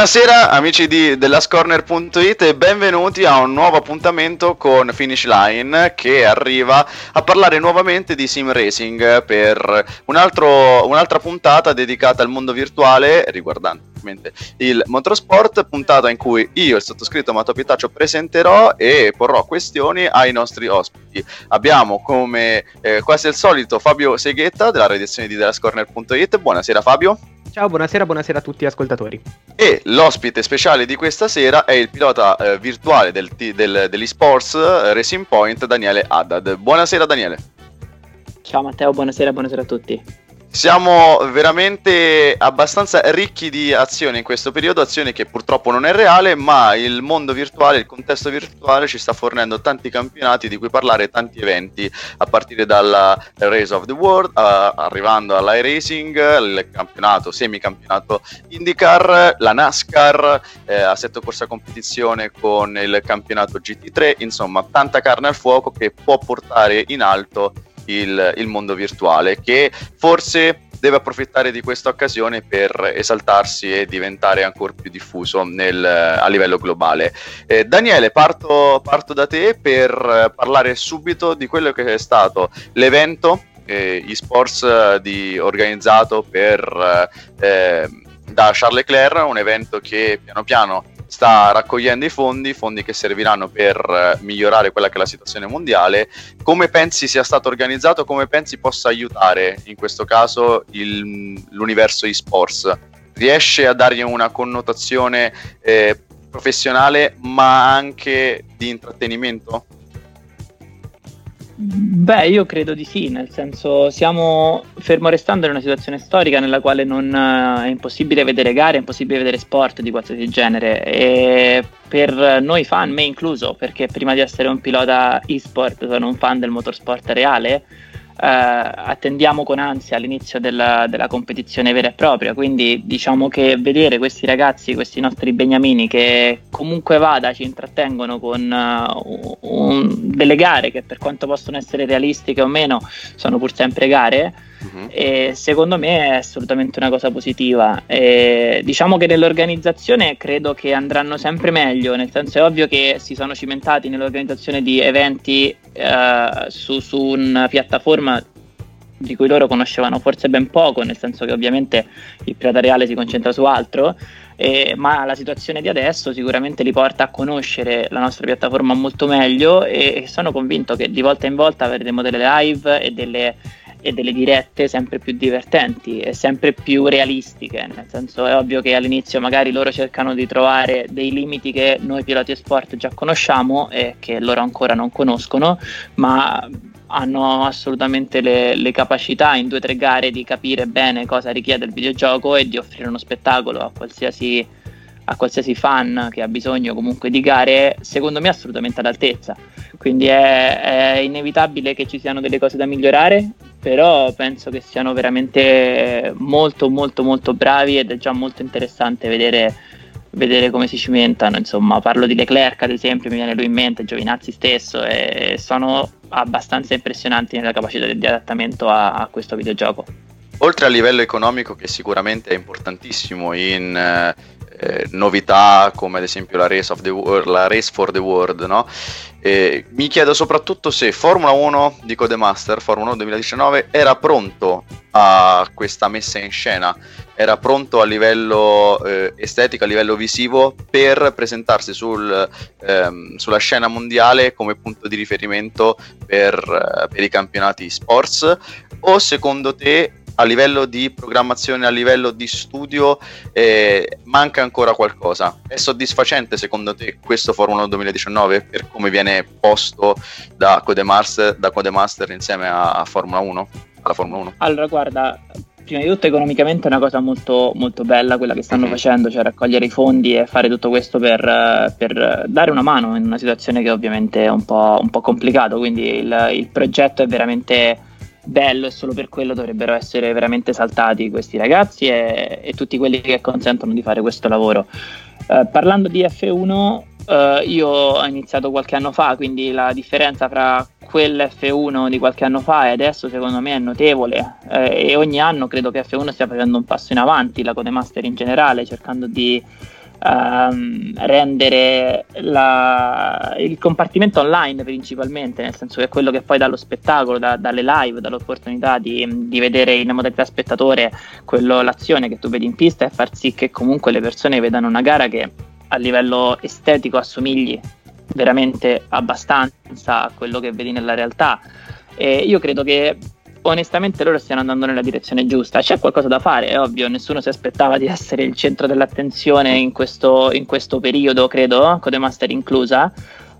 Buonasera amici di dellascorner.it e benvenuti a un nuovo appuntamento con Finish Line che arriva a parlare nuovamente di sim racing per un altro, un'altra puntata dedicata al mondo virtuale riguardante il motorsport, puntata in cui io, il sottoscritto Mato Pitaccio, presenterò e porrò questioni ai nostri ospiti. Abbiamo come eh, quasi al solito Fabio Seghetta della redazione di dellascorner.it. Buonasera Fabio. Ciao, buonasera, buonasera a tutti gli ascoltatori. E l'ospite speciale di questa sera è il pilota eh, virtuale del, del, dell'eSports eh, Racing Point, Daniele Haddad. Buonasera Daniele. Ciao Matteo, buonasera, buonasera a tutti. Siamo veramente abbastanza ricchi di azioni in questo periodo, azioni che purtroppo non è reale, ma il mondo virtuale, il contesto virtuale ci sta fornendo tanti campionati di cui parlare, tanti eventi, a partire dalla Race of the World, uh, arrivando all'iRacing, il campionato, semicampionato IndyCar, la NASCAR, eh, assetto corsa competizione con il campionato GT3, insomma tanta carne al fuoco che può portare in alto il, il mondo virtuale, che forse deve approfittare di questa occasione per esaltarsi e diventare ancora più diffuso nel, a livello globale. Eh, Daniele, parto, parto, da te per parlare subito di quello che è stato l'evento eh, eSports di, organizzato per, eh, da Charles Leclerc, un evento che piano piano sta raccogliendo i fondi, fondi che serviranno per eh, migliorare quella che è la situazione mondiale. Come pensi sia stato organizzato? Come pensi possa aiutare in questo caso il, l'universo eSports? Riesce a dargli una connotazione eh, professionale ma anche di intrattenimento? Beh, io credo di sì, nel senso siamo fermo restando in una situazione storica nella quale non eh, è impossibile vedere gare, è impossibile vedere sport di qualsiasi genere. E per noi fan, me incluso, perché prima di essere un pilota e-sport sono un fan del motorsport reale, attendiamo con ansia l'inizio della, della, competizione vera e propria. Quindi diciamo che vedere questi ragazzi, questi nostri beniamini che comunque vada ci intrattengono con uh, un, delle gare che per quanto possono essere realistiche o meno sono pur sempre gare Uh-huh. E secondo me è assolutamente una cosa positiva. E diciamo che nell'organizzazione credo che andranno sempre meglio, nel senso è ovvio che si sono cimentati nell'organizzazione di eventi uh, su, su una piattaforma di cui loro conoscevano forse ben poco, nel senso che ovviamente il pirata reale si concentra su altro, eh, ma la situazione di adesso sicuramente li porta a conoscere la nostra piattaforma molto meglio e, e sono convinto che di volta in volta avremo delle live e delle e delle dirette sempre più divertenti e sempre più realistiche, nel senso è ovvio che all'inizio magari loro cercano di trovare dei limiti che noi piloti e sport già conosciamo e che loro ancora non conoscono, ma hanno assolutamente le, le capacità in due o tre gare di capire bene cosa richiede il videogioco e di offrire uno spettacolo a qualsiasi a qualsiasi fan che ha bisogno comunque di gare, secondo me assolutamente all'altezza. Quindi è, è, inevitabile che ci siano delle cose da migliorare, però penso che siano veramente molto molto molto bravi ed è già molto interessante vedere, vedere come si cimentano. Insomma, parlo di Leclerc ad esempio, mi viene lui in mente, Giovinazzi stesso, e sono abbastanza impressionanti nella capacità di adattamento a, a questo videogioco. Oltre a livello economico, che sicuramente è importantissimo in eh, eh, novità come ad esempio la Race, World, la Race for the World, no? Mi chiedo soprattutto se Formula 1 di Codemaster, Formula 1 2019, era pronto a questa messa in scena, era pronto a livello eh, estetico, a livello visivo per presentarsi sul, ehm, sulla scena mondiale come punto di riferimento per, eh, per i campionati sports o secondo te a livello di programmazione, a livello di studio, eh, manca ancora qualcosa. È soddisfacente secondo te questo Formula 1 2019 per come viene posto da Codemaster, da Codemaster insieme a, Formula 1? Alla Formula 1? Allora, guarda, prima di tutto economicamente è una cosa molto, molto bella quella che stanno mm-hmm. facendo, cioè raccogliere i fondi e fare tutto questo per, per, dare una mano in una situazione che ovviamente è un po', un po complicato, quindi il, il progetto è veramente bello e solo per quello dovrebbero essere veramente saltati questi ragazzi e, e tutti quelli che consentono di fare questo lavoro. Uh, parlando di F1, uh, eh, io ho iniziato qualche anno fa, quindi la differenza fra quel F1 di qualche anno fa e adesso secondo me è notevole uh, e ogni anno credo che F1 stia facendo un passo in avanti, la Codemaster in generale, cercando di ehm, rendere la, il compartimento online principalmente, nel senso che è quello che poi dà lo spettacolo, da, dalle live, dall'opportunità di, di, vedere in modalità spettatore quello, l'azione che tu vedi in pista e far sì che comunque le persone vedano una gara che a livello estetico assomigli veramente abbastanza a quello che vedi nella realtà. E io credo che onestamente loro stiano andando nella direzione giusta. C'è qualcosa da fare, è ovvio, nessuno si aspettava di essere il centro dell'attenzione in questo, in questo periodo, credo, Codemaster inclusa.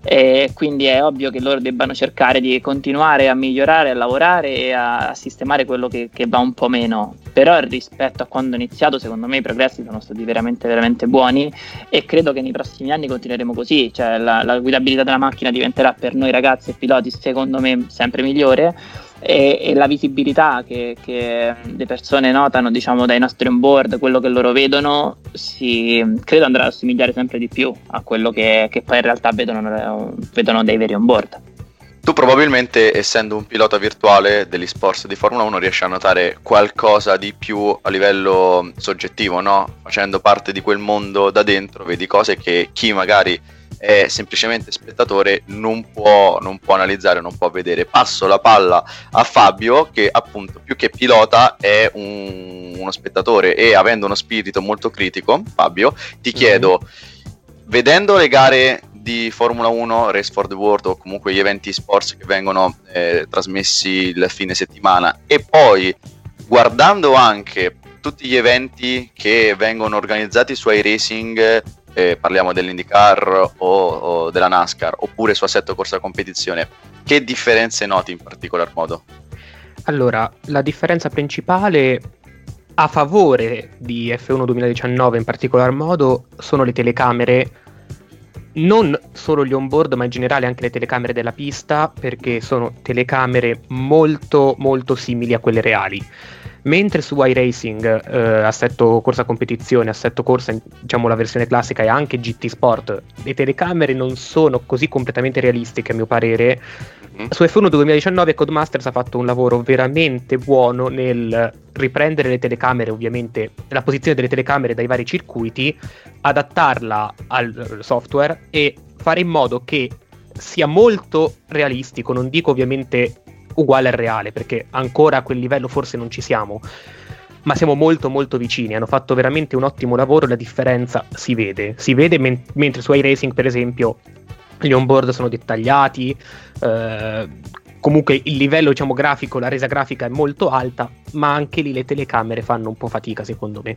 E quindi è ovvio che loro debbano cercare di continuare a migliorare, a lavorare e a, sistemare quello che, che, va un po' meno. Però rispetto a quando ho iniziato, secondo me i progressi sono stati veramente, veramente buoni e credo che nei prossimi anni continueremo così. Cioè la, la guidabilità della macchina diventerà per noi ragazzi e piloti, secondo me, sempre migliore e, e la visibilità che, che, le persone notano diciamo, dai nostri onboard, quello che loro vedono, si, credo andrà ad assomigliare sempre di più a quello che, che poi in realtà vedono, vedono dai veri onboard. Tu probabilmente, essendo un pilota virtuale degli sports di Formula 1, riesci a notare qualcosa di più a livello soggettivo, no? Facendo parte di quel mondo da dentro, vedi cose che chi magari è semplicemente spettatore non può, non può analizzare, non può vedere. Passo la palla a Fabio che appunto più che pilota è un, uno spettatore e avendo uno spirito molto critico, Fabio, ti mhm. chiedo, mm-hmm. vedendo le gare di Formula 1, Race for the World o comunque gli eventi sports che vengono eh, trasmessi il fine settimana e poi guardando anche tutti gli eventi che vengono organizzati su iRacing eh, parliamo dell'IndyCar o, o, della NASCAR, oppure su assetto corsa competizione, che differenze noti in particolar modo? Allora, la differenza principale a favore di F1 2019 in particolar modo sono le telecamere, non solo gli onboard ma in generale anche le telecamere della pista perché sono telecamere molto molto simili a quelle reali mentre su iRacing, eh, assetto corsa competizione, assetto corsa, diciamo la versione classica e anche GT Sport, le telecamere non sono così completamente realistiche a mio parere. Mm-hmm. Su F1 2019 Codemasters ha fatto un lavoro veramente buono nel riprendere le telecamere, ovviamente la posizione delle telecamere dai vari circuiti, adattarla al software e fare in modo che sia molto realistico, non dico ovviamente uguale al reale, perché ancora a quel livello forse non ci siamo, ma siamo molto molto vicini, hanno fatto veramente un ottimo lavoro, la differenza si vede, si vede men- mentre su iRacing per esempio gli onboard sono dettagliati, eh, comunque il livello diciamo grafico, la resa grafica è molto alta, ma anche lì le telecamere fanno un po' fatica secondo me.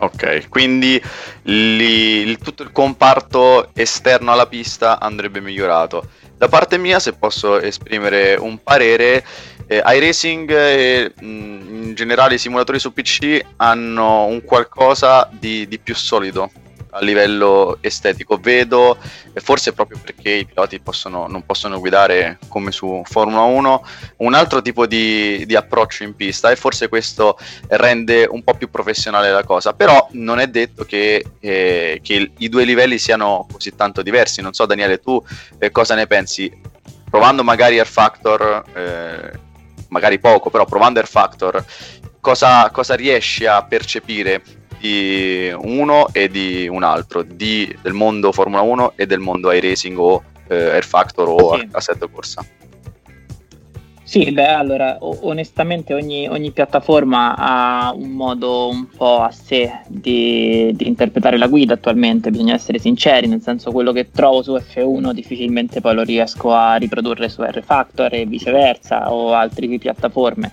Ok, quindi li, il, tutto il comparto esterno alla pista andrebbe migliorato. Da parte mia, se posso esprimere un parere, eh, iRacing e mh, in generale i simulatori su PC hanno un qualcosa di, di più solido a livello estetico. Vedo, forse proprio perché i piloti possono, non possono guidare come su Formula 1, un altro tipo di, di, approccio in pista e forse questo rende un po' più professionale la cosa. Però non è detto che, eh, che i due livelli siano così tanto diversi. Non so, Daniele, tu eh, cosa ne pensi? Provando magari Air Factor, eh, magari poco, però provando Air Factor, cosa, cosa riesci a percepire di uno e di un altro, di, del mondo Formula 1 e del mondo iRacing o eh, Air Factor o sì. Assetto Corsa. Sì, beh, allora, onestamente ogni, ogni, piattaforma ha un modo un po' a sé di, di, interpretare la guida attualmente, bisogna essere sinceri, nel senso quello che trovo su F1 difficilmente poi lo riesco a riprodurre su R Factor e viceversa o altre piattaforme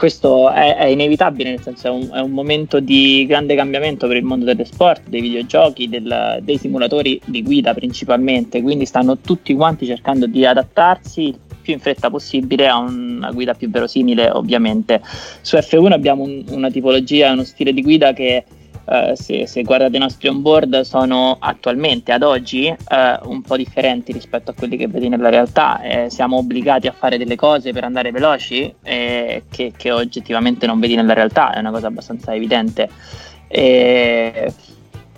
questo è, è, inevitabile, nel senso è un, è un, momento di grande cambiamento per il mondo dello sport, dei videogiochi, del, dei simulatori di guida principalmente, quindi stanno tutti quanti cercando di adattarsi il più in fretta possibile a una guida più verosimile ovviamente. Su F1 abbiamo un, una tipologia, uno stile di guida che Uh, se, se, guardate i nostri onboard sono attualmente ad oggi uh, un po' differenti rispetto a quelli che vedi nella realtà. Eh, siamo obbligati a fare delle cose per andare veloci eh, che, che, oggettivamente non vedi nella realtà è una cosa abbastanza evidente. E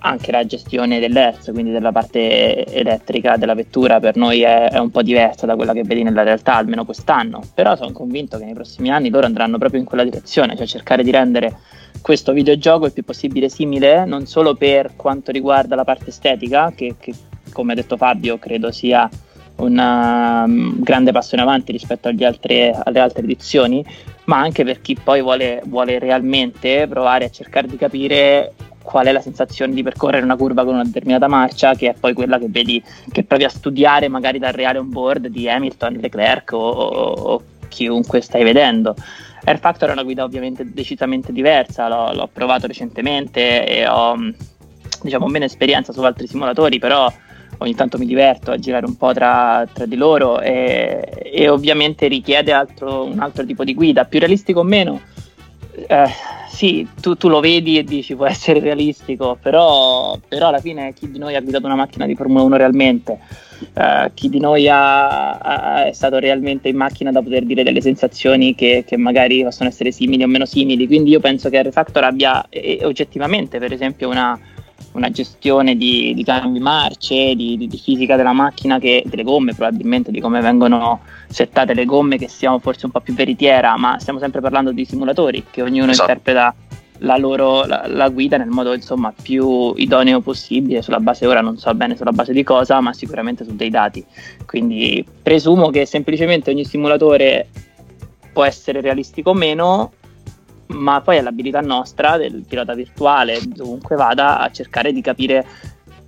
anche la gestione dell'ERS, quindi della parte elettrica della vettura, per noi è, è, un po' diversa da quella che vedi nella realtà, almeno quest'anno. Però sono convinto che nei prossimi anni loro andranno proprio in quella direzione, cioè cercare di rendere questo videogioco il più possibile simile, non solo per quanto riguarda la parte estetica, che, che come ha detto Fabio credo sia un um, grande passo in avanti rispetto altre, alle altre edizioni, ma anche per chi poi vuole, vuole realmente provare a cercare di capire qual è la sensazione di percorrere una curva con una determinata marcia, che è poi quella che vedi, che provi a studiare magari dal reale on board di Hamilton, Leclerc o, o, o chiunque stai vedendo. Air Factor è una guida ovviamente decisamente diversa, l'ho, l'ho provato recentemente e ho diciamo meno esperienza su altri simulatori, però ogni tanto mi diverto a girare un po' tra, tra di loro e, e ovviamente richiede altro, un altro tipo di guida, più realistico o meno. Eh, sì, tu, tu, lo vedi e dici può essere realistico, però, però, alla fine chi di noi ha guidato una macchina di Formula 1 realmente, eh, chi di noi ha, ha, è stato realmente in macchina da poter dire delle sensazioni che, che, magari possono essere simili o meno simili, quindi io penso che R-Factor abbia eh, oggettivamente per esempio una, una gestione di, di cambi marce, di, di, di, fisica della macchina, che, delle gomme probabilmente, di come vengono settate le gomme, che siamo forse un po' più veritiera, ma stiamo sempre parlando di simulatori, che ognuno esatto. interpreta la loro la, la, guida nel modo insomma più idoneo possibile sulla base ora non so bene sulla base di cosa ma sicuramente su dei dati quindi presumo che semplicemente ogni simulatore può essere realistico o meno ma poi è l'abilità nostra del pilota virtuale, dovunque vada, a cercare di capire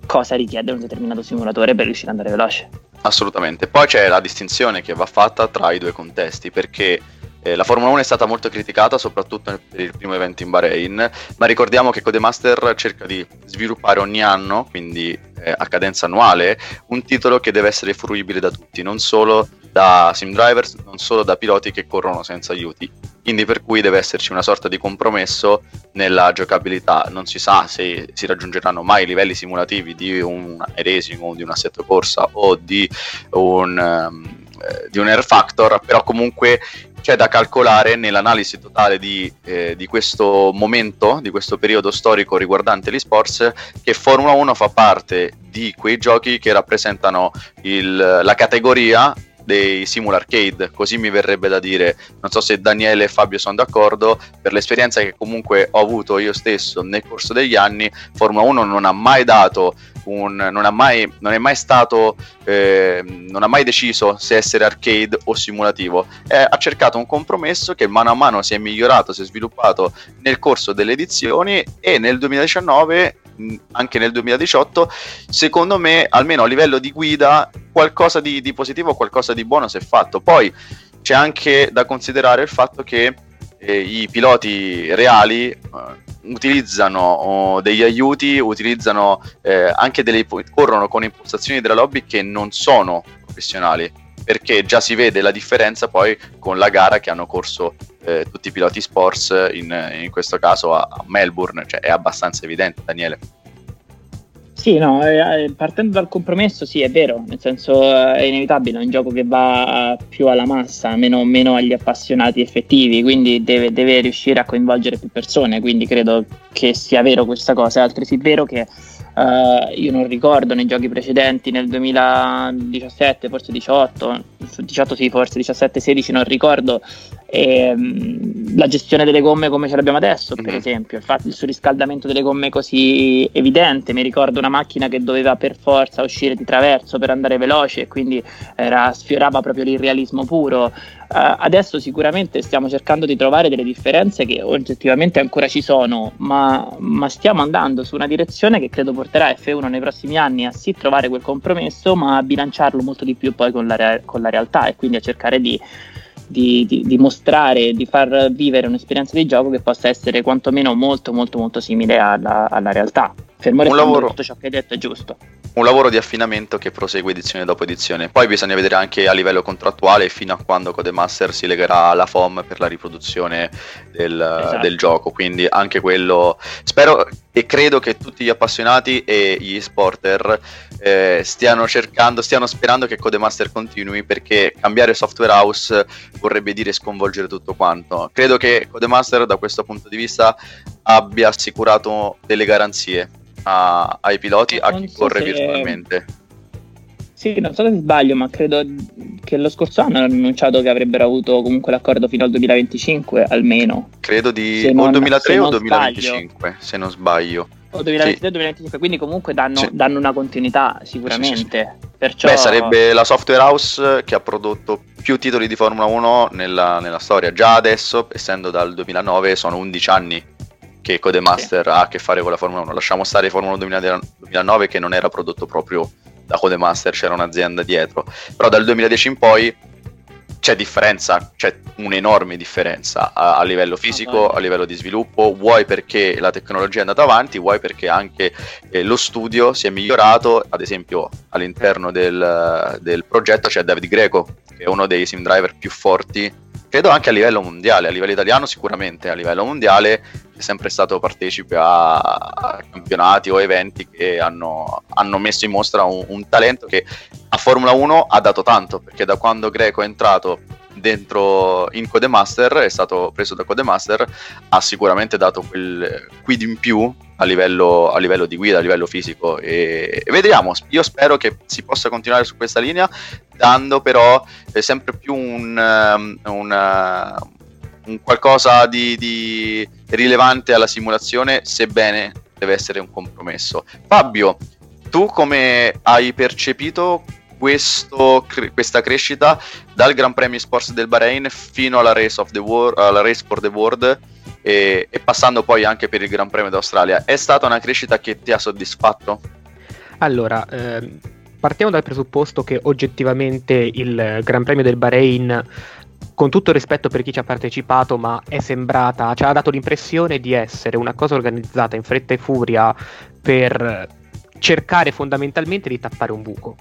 cosa richiede un determinato simulatore per riuscire ad andare veloce. Assolutamente. Poi c'è la distinzione che va fatta tra i due contesti, perché eh, la Formula 1 è stata molto criticata, soprattutto per il primo evento in Bahrain, ma ricordiamo che Codemaster cerca di sviluppare ogni anno, quindi eh, a cadenza annuale, un titolo che deve essere fruibile da tutti, non solo da sim drivers, non solo da piloti che corrono senza aiuti. Quindi per cui deve esserci una sorta di compromesso nella giocabilità. Non si sa se si raggiungeranno mai i livelli simulativi di un racing o di un assetto corsa o di un, um, di un Air Factor, però comunque c'è da calcolare nell'analisi totale di, eh, di, questo momento, di questo periodo storico riguardante gli sports, che Formula 1 fa parte di quei giochi che rappresentano il, la categoria dei simul arcade, così mi verrebbe da dire. Non so se Daniele e Fabio sono d'accordo, per l'esperienza che comunque ho avuto io stesso nel corso degli anni, Formula 1 non ha mai dato un, non, ha mai, non è mai stato, eh, non ha mai deciso se essere arcade o simulativo. Eh, ha cercato un compromesso che mano a mano si è migliorato, si è sviluppato nel corso delle edizioni e nel 2019 anche nel 2018, secondo me, almeno a livello di guida, qualcosa di, di positivo, qualcosa di buono si è fatto. Poi c'è anche da considerare il fatto che eh, i piloti reali eh, utilizzano oh, degli aiuti, utilizzano eh, anche delle corrono con impostazioni della lobby che non sono professionali perché già si vede la differenza poi con la gara che hanno corso eh, tutti i piloti sports, in, in questo caso a, a, Melbourne, cioè è abbastanza evidente Daniele. Sì, no, eh, partendo dal compromesso sì, è vero, nel senso è inevitabile, è un gioco che va più alla massa, meno, meno agli appassionati effettivi, quindi deve, deve riuscire a coinvolgere più persone, quindi credo che sia vero questa cosa, è altresì vero che Uh, io non ricordo nei giochi precedenti, nel 2017, forse 18, 18 sì, forse 17, 16, non ricordo, ehm, la gestione delle gomme come ce l'abbiamo adesso, per mm-hmm. esempio, il, fatto, il surriscaldamento delle gomme così evidente. Mi ricordo una macchina che doveva per forza uscire di traverso per andare veloce e quindi era, sfiorava proprio l'irrealismo puro. Uh, adesso sicuramente stiamo cercando di trovare delle differenze che oggettivamente ancora ci sono, ma, ma, stiamo andando su una direzione che credo porterà F1 nei prossimi anni a sì trovare quel compromesso, ma a bilanciarlo molto di più poi con la, con la realtà e quindi a cercare di, di, di, di, mostrare, di far vivere un'esperienza di gioco che possa essere quantomeno molto molto molto simile alla, alla realtà. Fermo un lavoro, tutto ciò che hai detto è giusto un lavoro di affinamento che prosegue edizione dopo edizione. Poi bisogna vedere anche a livello contrattuale fino a quando Codemaster si legherà alla FOM per la riproduzione del, esatto. del, gioco. Quindi anche quello. Spero e credo che tutti gli appassionati e gli sporter eh, stiano cercando, stiano sperando che Codemaster continui perché cambiare software house vorrebbe dire sconvolgere tutto quanto. Credo che Codemaster da questo punto di vista abbia assicurato delle garanzie a, ai piloti, a chi so corre se... virtualmente. Sì, non so se sbaglio, ma credo che lo scorso anno hanno annunciato che avrebbero avuto comunque l'accordo fino al 2025 almeno. Credo di non, o 2003 o 2025, sbaglio. se non sbaglio. O 2023-2025, sì. quindi comunque danno, sì. danno, una continuità sicuramente. Sì, Perciò... Beh, sarebbe la software house che ha prodotto più titoli di Formula 1 nella, nella storia. Già adesso, essendo dal 2009, sono 11 anni che Codemaster ha a che fare con la Formula 1. Lasciamo stare Formula 1 2009 che non era prodotto proprio da Codemaster, c'era un'azienda dietro. Però dal 2010 in poi c'è differenza, c'è un'enorme differenza a, a livello fisico, a livello di sviluppo, vuoi perché la tecnologia è andata avanti, vuoi perché anche eh, lo studio si è migliorato, ad esempio all'interno del, del progetto c'è David Greco, che è uno dei sim driver più forti credo anche a livello mondiale, a livello italiano sicuramente, a livello mondiale è sempre stato partecipe a, campionati o eventi che hanno, hanno messo in mostra un, un, talento che a Formula 1 ha dato tanto, perché da quando Greco è entrato dentro in Codemaster, è stato preso da Codemaster, ha sicuramente dato quel quid in più a livello, a livello di guida, a livello fisico. E, e, vediamo, io spero che si possa continuare su questa linea, dando però eh, sempre più un, um, un, uh, un qualcosa di, di rilevante alla simulazione, sebbene deve essere un compromesso. Fabio, tu come hai percepito questo, questa crescita dal Gran Premio Sports del Bahrain fino alla Race, World, alla Race for the World e, e passando poi anche per il Gran Premio d'Australia? È stata una crescita che ti ha soddisfatto? Allora, ehm, partiamo dal presupposto che oggettivamente il Gran Premio del Bahrain con tutto il rispetto per chi ci ha partecipato, ma è sembrata, ci ha dato l'impressione di essere una cosa organizzata in fretta e furia per cercare fondamentalmente di tappare un buco.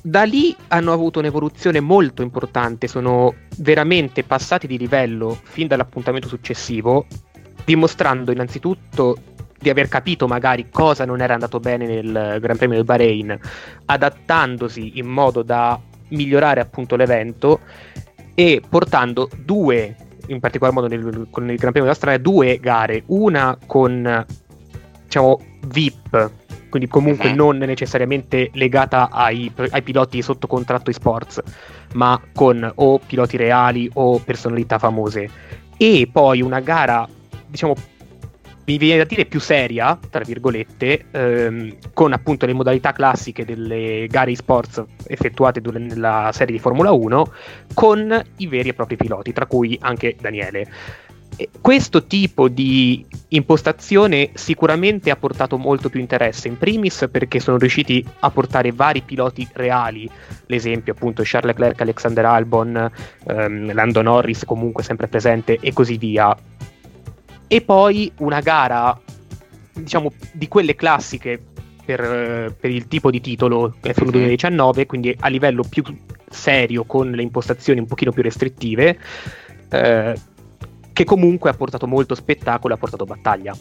Da lì hanno avuto un'evoluzione molto importante, sono veramente passati di livello fin dall'appuntamento successivo, dimostrando innanzitutto di aver capito magari cosa non era andato bene nel Gran Premio del Bahrain, adattandosi in modo da migliorare appunto l'evento e portando due, in particolar modo nel, con il Gran Premio dell'Australia, due gare, una con diciamo VIP quindi comunque uh-huh. non necessariamente legata ai, ai, piloti sotto contratto esports, ma con o piloti reali o personalità famose. E poi una gara, diciamo, mi viene da dire più seria, tra virgolette, ehm, con appunto le modalità classiche delle gare esports effettuate nella serie di Formula 1, con i veri e propri piloti, tra cui anche Daniele questo tipo di impostazione sicuramente ha portato molto più interesse, in primis perché sono riusciti a portare vari piloti reali, l'esempio appunto Charles Leclerc, Alexander Albon, ehm, Lando Norris comunque sempre presente e così via. E poi una gara, diciamo, di quelle classiche per, per il tipo di titolo F1 2019, mhm. quindi a livello più serio con le impostazioni un pochino più restrittive. Eh, che comunque ha portato molto spettacolo e ha portato battaglia.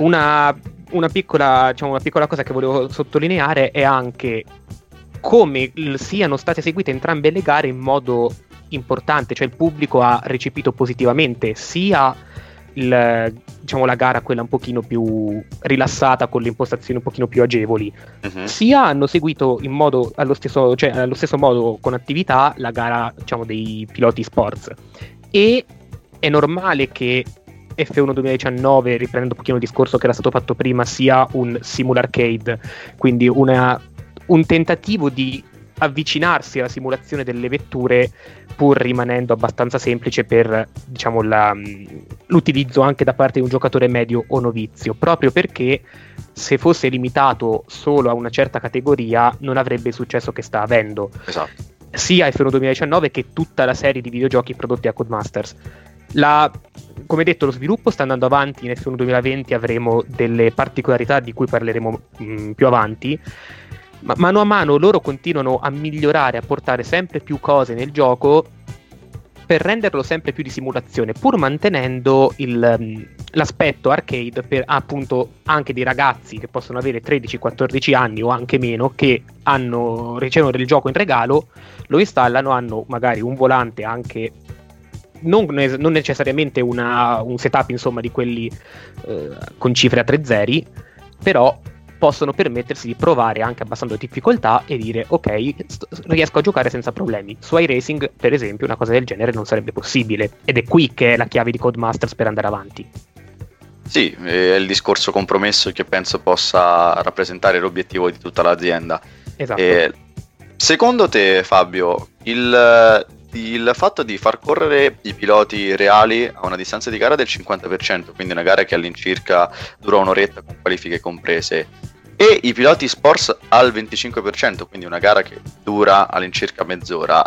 Una, una, piccola, diciamo, una piccola cosa che volevo sottolineare è anche come siano state eseguite entrambe le gare in modo importante, cioè il pubblico ha recepito positivamente sia il, diciamo, la gara quella un pochino più rilassata con le impostazioni un pochino più agevoli, uh-huh. sia hanno seguito in modo allo stesso, cioè, allo stesso modo con attività la gara diciamo, dei piloti sports e è normale che F1 2019, riprendendo un pochino il discorso che era stato fatto prima, sia un simularcade, quindi una, un tentativo di avvicinarsi alla simulazione delle vetture pur rimanendo abbastanza semplice per diciamo, la, l'utilizzo anche da parte di un giocatore medio o novizio, proprio perché se fosse limitato solo a una certa categoria non avrebbe il successo che sta avendo. Esatto. Sia F1 2019 che tutta la serie di videogiochi prodotti a Codemasters. La, come detto, lo sviluppo sta andando avanti. In F1 2020 avremo delle particolarità di cui parleremo mh, mm, più avanti. Ma mano a mano loro continuano a migliorare, a portare sempre più cose nel gioco per renderlo sempre più di simulazione, pur mantenendo il, mm, l'aspetto arcade per appunto anche dei ragazzi che possono avere 13-14 anni o anche meno che hanno, ricevono del gioco in regalo, lo installano, hanno magari un volante anche non, non necessariamente una, un setup insomma di quelli eh, con cifre a tre zeri però possono permettersi di provare anche abbassando difficoltà e dire ok, st- riesco a giocare senza problemi. Su iRacing, per esempio, una cosa del genere non sarebbe possibile ed è qui che è la chiave di Codemasters per andare avanti. Sì, è il discorso compromesso che penso possa rappresentare l'obiettivo di tutta l'azienda. Esatto. E secondo te, Fabio, il, il, fatto di far correre i piloti reali a una distanza di gara del 50%, quindi una gara che all'incirca dura un'oretta con qualifiche comprese, e i piloti sports al 25%, quindi una gara che dura all'incirca mezz'ora,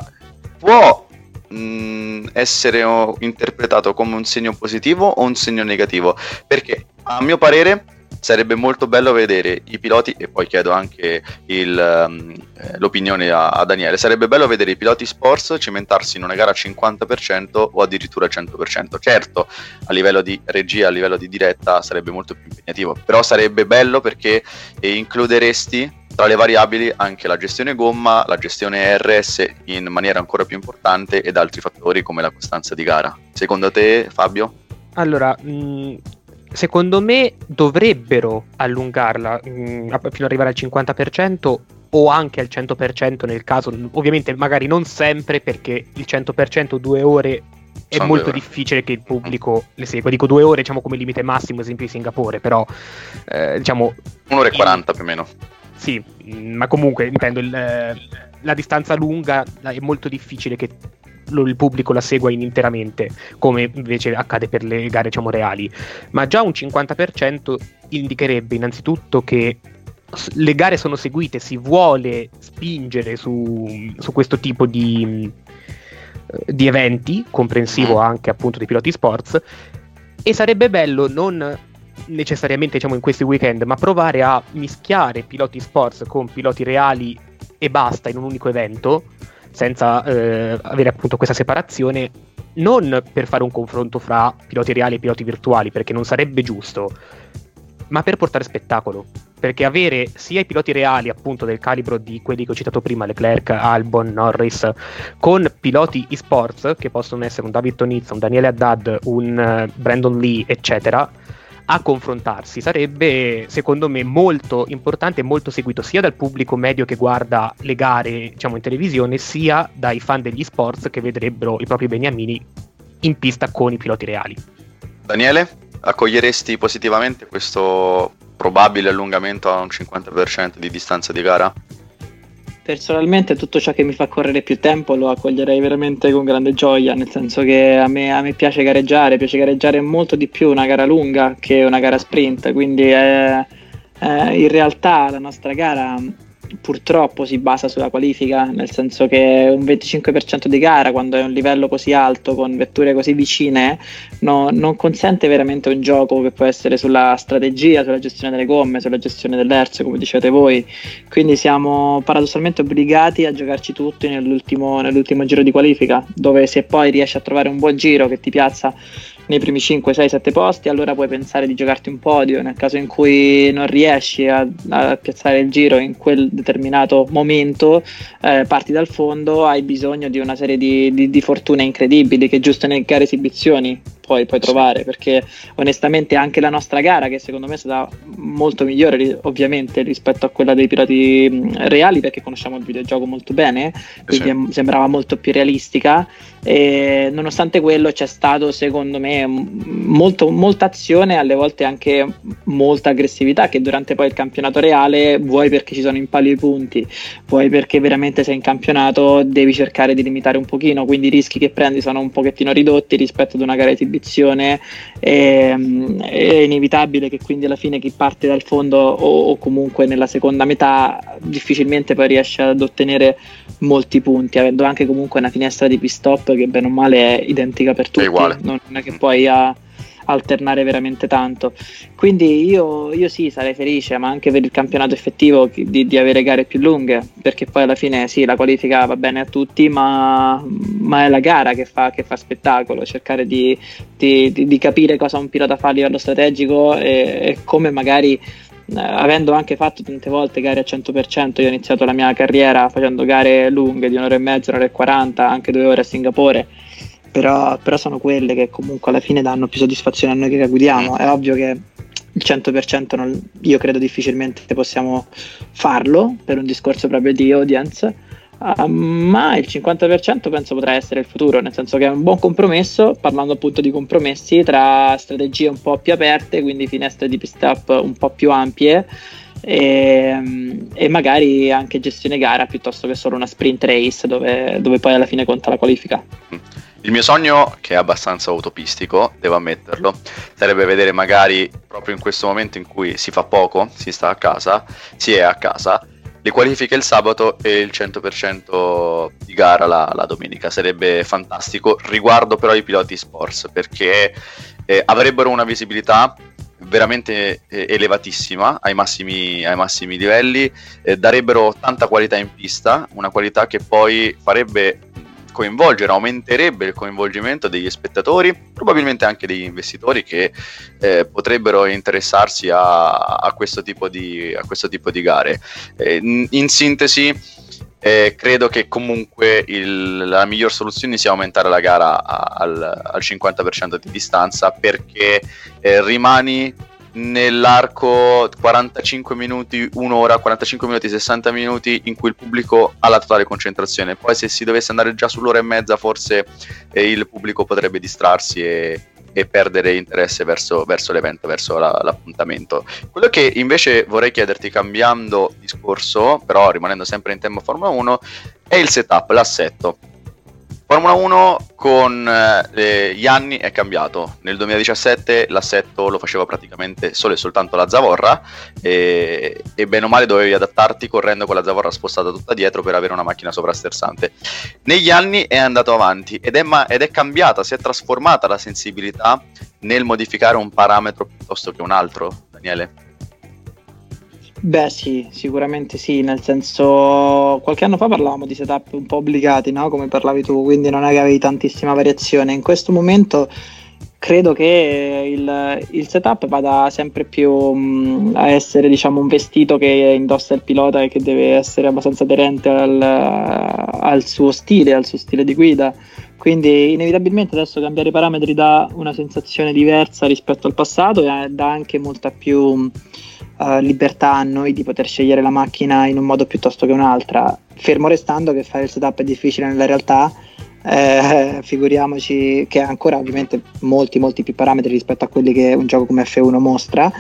può mh, mm, essere interpretato come un segno positivo o un segno negativo? Perché a mio parere sarebbe molto bello vedere i piloti, e poi chiedo anche il, um, l'opinione a, a, Daniele, sarebbe bello vedere i piloti sports cimentarsi in una gara al 50% o addirittura al 100%. Certo, a livello di regia, a livello di diretta sarebbe molto più impegnativo, però sarebbe bello perché includeresti tra le variabili anche la gestione gomma, la gestione RS in maniera ancora più importante ed altri fattori come la costanza di gara. Secondo te, Fabio? Allora, mh, secondo me dovrebbero allungarla mh, mm, fino ad arrivare al 50% o anche al 100% nel caso, ovviamente magari non sempre perché il 100% due ore è Sono molto difficile che il pubblico le segua. Dico due ore diciamo come limite massimo, esempio di Singapore, però eh, diciamo... Un'ora e 40 più o meno. Sì, mm, ma comunque intendo il, la distanza lunga è molto difficile che il pubblico la segua interamente, come invece accade per le gare diciamo, reali. Ma già un 50% indicherebbe innanzitutto che le gare sono seguite, si vuole spingere su, su questo tipo di, di, eventi, comprensivo mm. anche appunto dei piloti sports, e sarebbe bello non necessariamente diciamo in questi weekend, ma provare a mischiare piloti sports con piloti reali e basta in un unico evento senza eh, avere appunto questa separazione, non per fare un confronto fra piloti reali e piloti virtuali, perché non sarebbe giusto, ma per portare spettacolo. Perché avere sia i piloti reali, appunto, del calibro di quelli che ho citato prima, Leclerc, Albon, Norris, con piloti esports, che possono essere un David Tonizza, un Daniele Haddad, un uh, Brandon Lee, eccetera, a confrontarsi sarebbe secondo me molto importante e molto seguito sia dal pubblico medio che guarda le gare diciamo in televisione sia dai fan degli sports che vedrebbero i propri beniamini in pista con i piloti reali. Daniele, accoglieresti positivamente questo probabile allungamento a un 50% di distanza di gara? Personalmente tutto ciò che mi fa correre più tempo lo accoglierei veramente con grande gioia, nel senso che a me, a me piace gareggiare, piace gareggiare molto di più una gara lunga che una gara sprint, quindi è, è in realtà la nostra gara purtroppo si basa sulla qualifica, nel senso che un 25% di gara quando è un livello così alto con vetture così vicine no, non consente veramente un gioco che può essere sulla strategia, sulla gestione delle gomme, sulla gestione dell'erzo come dicete voi, quindi siamo paradossalmente obbligati a giocarci tutti nell'ultimo, nell'ultimo giro di qualifica, dove se poi riesci a trovare un buon giro che ti piazza nei primi 5, 6, 7 posti, allora puoi pensare di giocarti un podio. Nel caso in cui non riesci a, a piazzare il giro in quel determinato momento, eh, parti dal fondo, hai bisogno di una serie di, di, di fortune incredibili che giusto nelle gare esibizioni puoi, puoi trovare perché onestamente anche la nostra gara che secondo me è stata molto migliore ovviamente rispetto a quella dei pirati reali perché conosciamo il videogioco molto bene quindi sì. sembrava molto più realistica e nonostante quello c'è stato secondo me molto, molta azione alle volte anche molta aggressività che durante poi il campionato reale vuoi perché ci sono in palio i punti vuoi perché veramente sei in campionato devi cercare di limitare un pochino quindi i rischi che prendi sono un pochettino ridotti rispetto ad una gara esibitiva esibizione è, è, inevitabile che quindi alla fine chi parte dal fondo o, o, comunque nella seconda metà difficilmente poi riesce ad ottenere molti punti avendo anche comunque una finestra di pit stop che bene o male è identica per tutti è non è che poi ha alternare veramente tanto. Quindi io, io, sì, sarei felice, ma anche per il campionato effettivo di, di, avere gare più lunghe, perché poi alla fine sì, la qualifica va bene a tutti, ma, ma è la gara che fa, che fa spettacolo, cercare di, di, di, capire cosa un pilota fa a livello strategico e, e come magari eh, avendo anche fatto tante volte gare a 100%, io ho iniziato la mia carriera facendo gare lunghe di un'ora e mezza, un'ora e 40, anche due ore a Singapore però, però, sono quelle che comunque alla fine danno più soddisfazione a noi che guidiamo. È ovvio che il 100% non, io credo difficilmente possiamo farlo per un discorso proprio di audience. Uh, ma il 50% penso potrà essere il futuro, nel senso che è un buon compromesso, parlando appunto di compromessi tra strategie un po' più aperte, quindi finestre di pist-up un po' più ampie e, e, magari anche gestione gara piuttosto che solo una sprint race dove, dove poi alla fine conta la qualifica. Il mio sogno, che è abbastanza utopistico, devo ammetterlo, sarebbe vedere magari proprio in questo momento in cui si fa poco, si sta a casa, si è a casa, le qualifiche il sabato e il 100% di gara la, la domenica. Sarebbe fantastico. Riguardo però i piloti sports, perché eh, avrebbero una visibilità veramente eh, elevatissima ai massimi, ai massimi livelli, eh, darebbero tanta qualità in pista, una qualità che poi farebbe coinvolgere, aumenterebbe il coinvolgimento degli spettatori, probabilmente anche degli investitori che eh, potrebbero interessarsi a, a, questo di, a, questo tipo di, gare. Eh, in, in, sintesi, eh, credo che comunque il, la miglior soluzione sia aumentare la gara al, al 50% di distanza perché eh, rimani nell'arco 45 minuti, un'ora, 45 minuti, 60 minuti in cui il pubblico ha la totale concentrazione. Poi se si dovesse andare già sull'ora e mezza forse eh, il pubblico potrebbe distrarsi e, e perdere interesse verso, verso l'evento, verso la, l'appuntamento. Quello che invece vorrei chiederti cambiando discorso, però rimanendo sempre in tema Formula 1, è il setup, l'assetto. Formula 1 con eh, gli anni è cambiato. Nel 2017 l'assetto lo faceva praticamente solo e soltanto la zavorra e, e bene o male dovevi adattarti correndo con la zavorra spostata tutta dietro per avere una macchina sovrasterzante. Negli anni è andato avanti ed è, ma- ed è cambiata, si è trasformata la sensibilità nel modificare un parametro piuttosto che un altro, Daniele. Beh sì, sicuramente sì, nel senso qualche anno fa parlavamo di setup un po' obbligati, no? come parlavi tu, quindi non è che avevi tantissima variazione. In questo momento credo che il, il setup vada sempre più mh, a essere diciamo, un vestito che indossa il pilota e che deve essere abbastanza aderente al, al suo stile, al suo stile di guida. Quindi inevitabilmente adesso cambiare parametri dà una sensazione diversa rispetto al passato e dà anche molta più uh, libertà a noi di poter scegliere la macchina in un modo piuttosto che un'altra, fermo restando che fare il setup è difficile nella realtà eh, figuriamoci che ha ancora ovviamente molti molti più parametri rispetto a quelli che un gioco come F1 mostra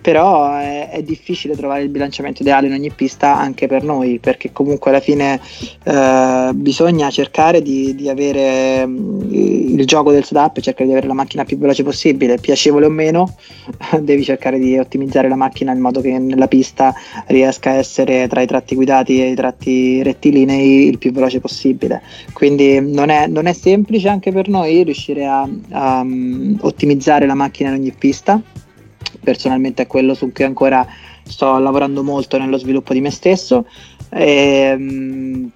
però è, è difficile trovare il bilanciamento ideale in ogni pista anche per noi perché comunque alla fine eh, bisogna cercare di, di avere mm, il gioco del setup cercare di avere la macchina più veloce possibile piacevole o meno devi cercare di ottimizzare la macchina in modo che nella pista riesca a essere tra i tratti guidati e i tratti rettilinei il più veloce possibile. Quindi non è è, non è semplice anche per noi riuscire a, a um, ottimizzare la macchina in ogni pista. Personalmente è quello su cui ancora sto lavorando molto nello sviluppo di me stesso. E, um,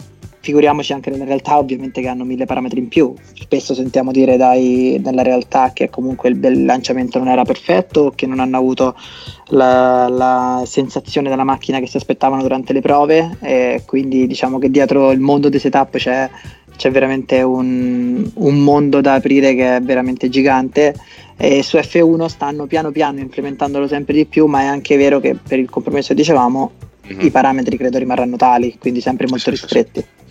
figuriamoci anche nelle realtà ovviamente che hanno mille parametri in più. Spesso sentiamo dire dai, nella realtà che comunque il, il lanciamento non era perfetto, che non hanno avuto la, la, sensazione della macchina che si aspettavano durante le prove e quindi diciamo che dietro il mondo dei setup c'è c'è veramente un, un, mondo da aprire che è veramente gigante e su F1 stanno piano piano implementandolo sempre di più ma è anche vero che per il compromesso che dicevamo mm-hmm. i parametri credo rimarranno tali quindi sempre molto sì, ristretti sì.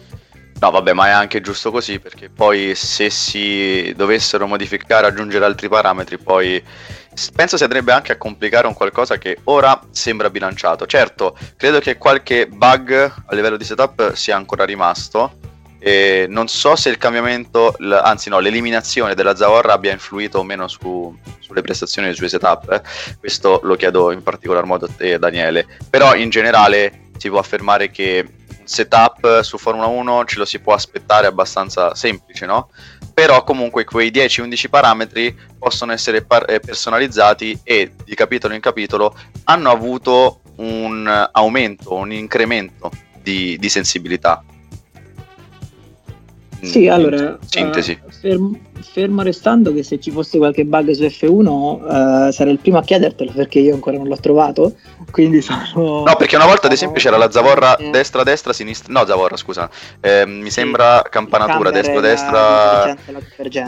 No, vabbè, ma è anche giusto così perché poi se si dovessero modificare, aggiungere altri parametri, poi penso si andrebbe anche a complicare un qualcosa che ora sembra bilanciato. Certo, credo che qualche bug a livello di setup sia ancora rimasto, e non so se il cambiamento, anzi no, l'eliminazione della Zavorra abbia influito o meno su, sulle prestazioni dei suoi setup. Eh. Questo lo chiedo in particolar modo a te, Daniele. Però in generale si può affermare che un setup su Formula 1 ce lo si può aspettare abbastanza semplice, no? Però comunque quei 10-11 parametri possono essere par- eh, personalizzati e di capitolo in capitolo hanno avuto un aumento, un incremento di, di sensibilità. Sì, allora, sintesi. Uh, fermo, fermo, restando che se ci fosse qualche bug su F1 uh, eh, sarei il primo a chiedertelo perché io ancora non l'ho trovato, quindi sono... No, perché una volta ad esempio c'era la zavorra eh. destra, destra, sinistra, no zavorra scusa, eh, mi sembra sì, campanatura destra, destra,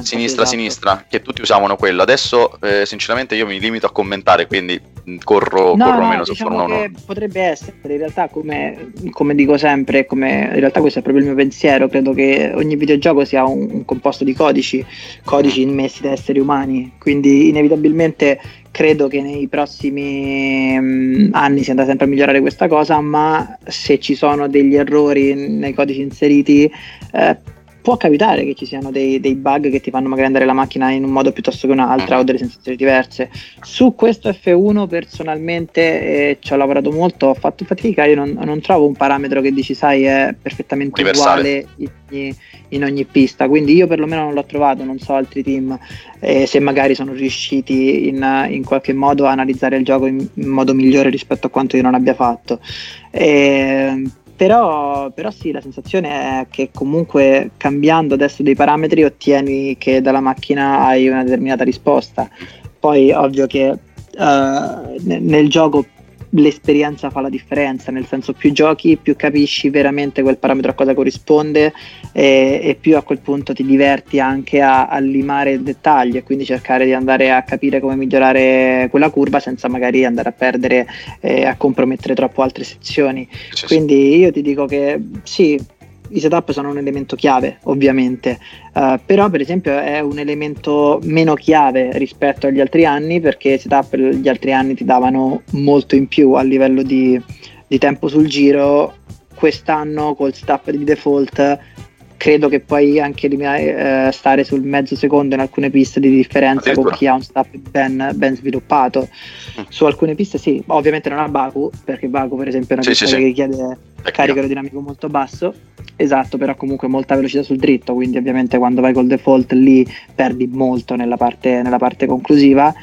sinistra, esatto. sinistra, che tutti usavano quello, adesso eh, sinceramente io mi limito a commentare, quindi corro, no, corro no, meno diciamo su Formula 1. Potrebbe essere, in realtà come, come dico sempre, come, in realtà questo è proprio il mio pensiero, credo che ogni videogioco sia un, un composto di codici, codici immessi da esseri umani, quindi inevitabilmente credo che nei prossimi um, anni si andrà sempre a migliorare questa cosa, ma se ci sono degli errori nei codici inseriti, eh, può capitare che ci siano dei, dei, bug che ti fanno magari andare la macchina in un modo piuttosto che un'altra o delle sensazioni diverse. Su questo F1 personalmente eh, ci ho lavorato molto, ho fatto fatica, io non, non, trovo un parametro che dici sai è perfettamente Universale. uguale in ogni, in ogni, pista, quindi io perlomeno non l'ho trovato, non so altri team eh, se magari sono riusciti in, in, qualche modo a analizzare il gioco in, in, modo migliore rispetto a quanto io non abbia fatto. Eh, però, però, sì, la sensazione è che comunque cambiando adesso dei parametri ottieni che dalla macchina hai una determinata risposta. Poi ovvio che uh, nel gioco l'esperienza fa la differenza, nel senso più giochi, più capisci veramente quel parametro a cosa corrisponde e, e più a quel punto ti diverti anche a, a, limare il dettaglio e quindi cercare di andare a capire come migliorare quella curva senza magari andare a perdere e a compromettere troppo altre sezioni. Quindi io ti dico che sì, i setup sono un elemento chiave, ovviamente, uh, però per esempio è un elemento meno chiave rispetto agli altri anni perché i setup gli altri anni ti davano molto in più a livello di, di tempo sul giro. Quest'anno col setup di default credo che puoi anche eh, stare sul mezzo secondo in alcune piste di differenza con chi ha un setup ben, ben, sviluppato. Mm. Su alcune piste sì, ovviamente non ha Baku, perché Baku per esempio è una sì, pista sì, che sì. chiede carico aerodinamico molto basso, esatto, però comunque molta velocità sul dritto, quindi ovviamente quando vai col default lì perdi molto nella parte, nella parte conclusiva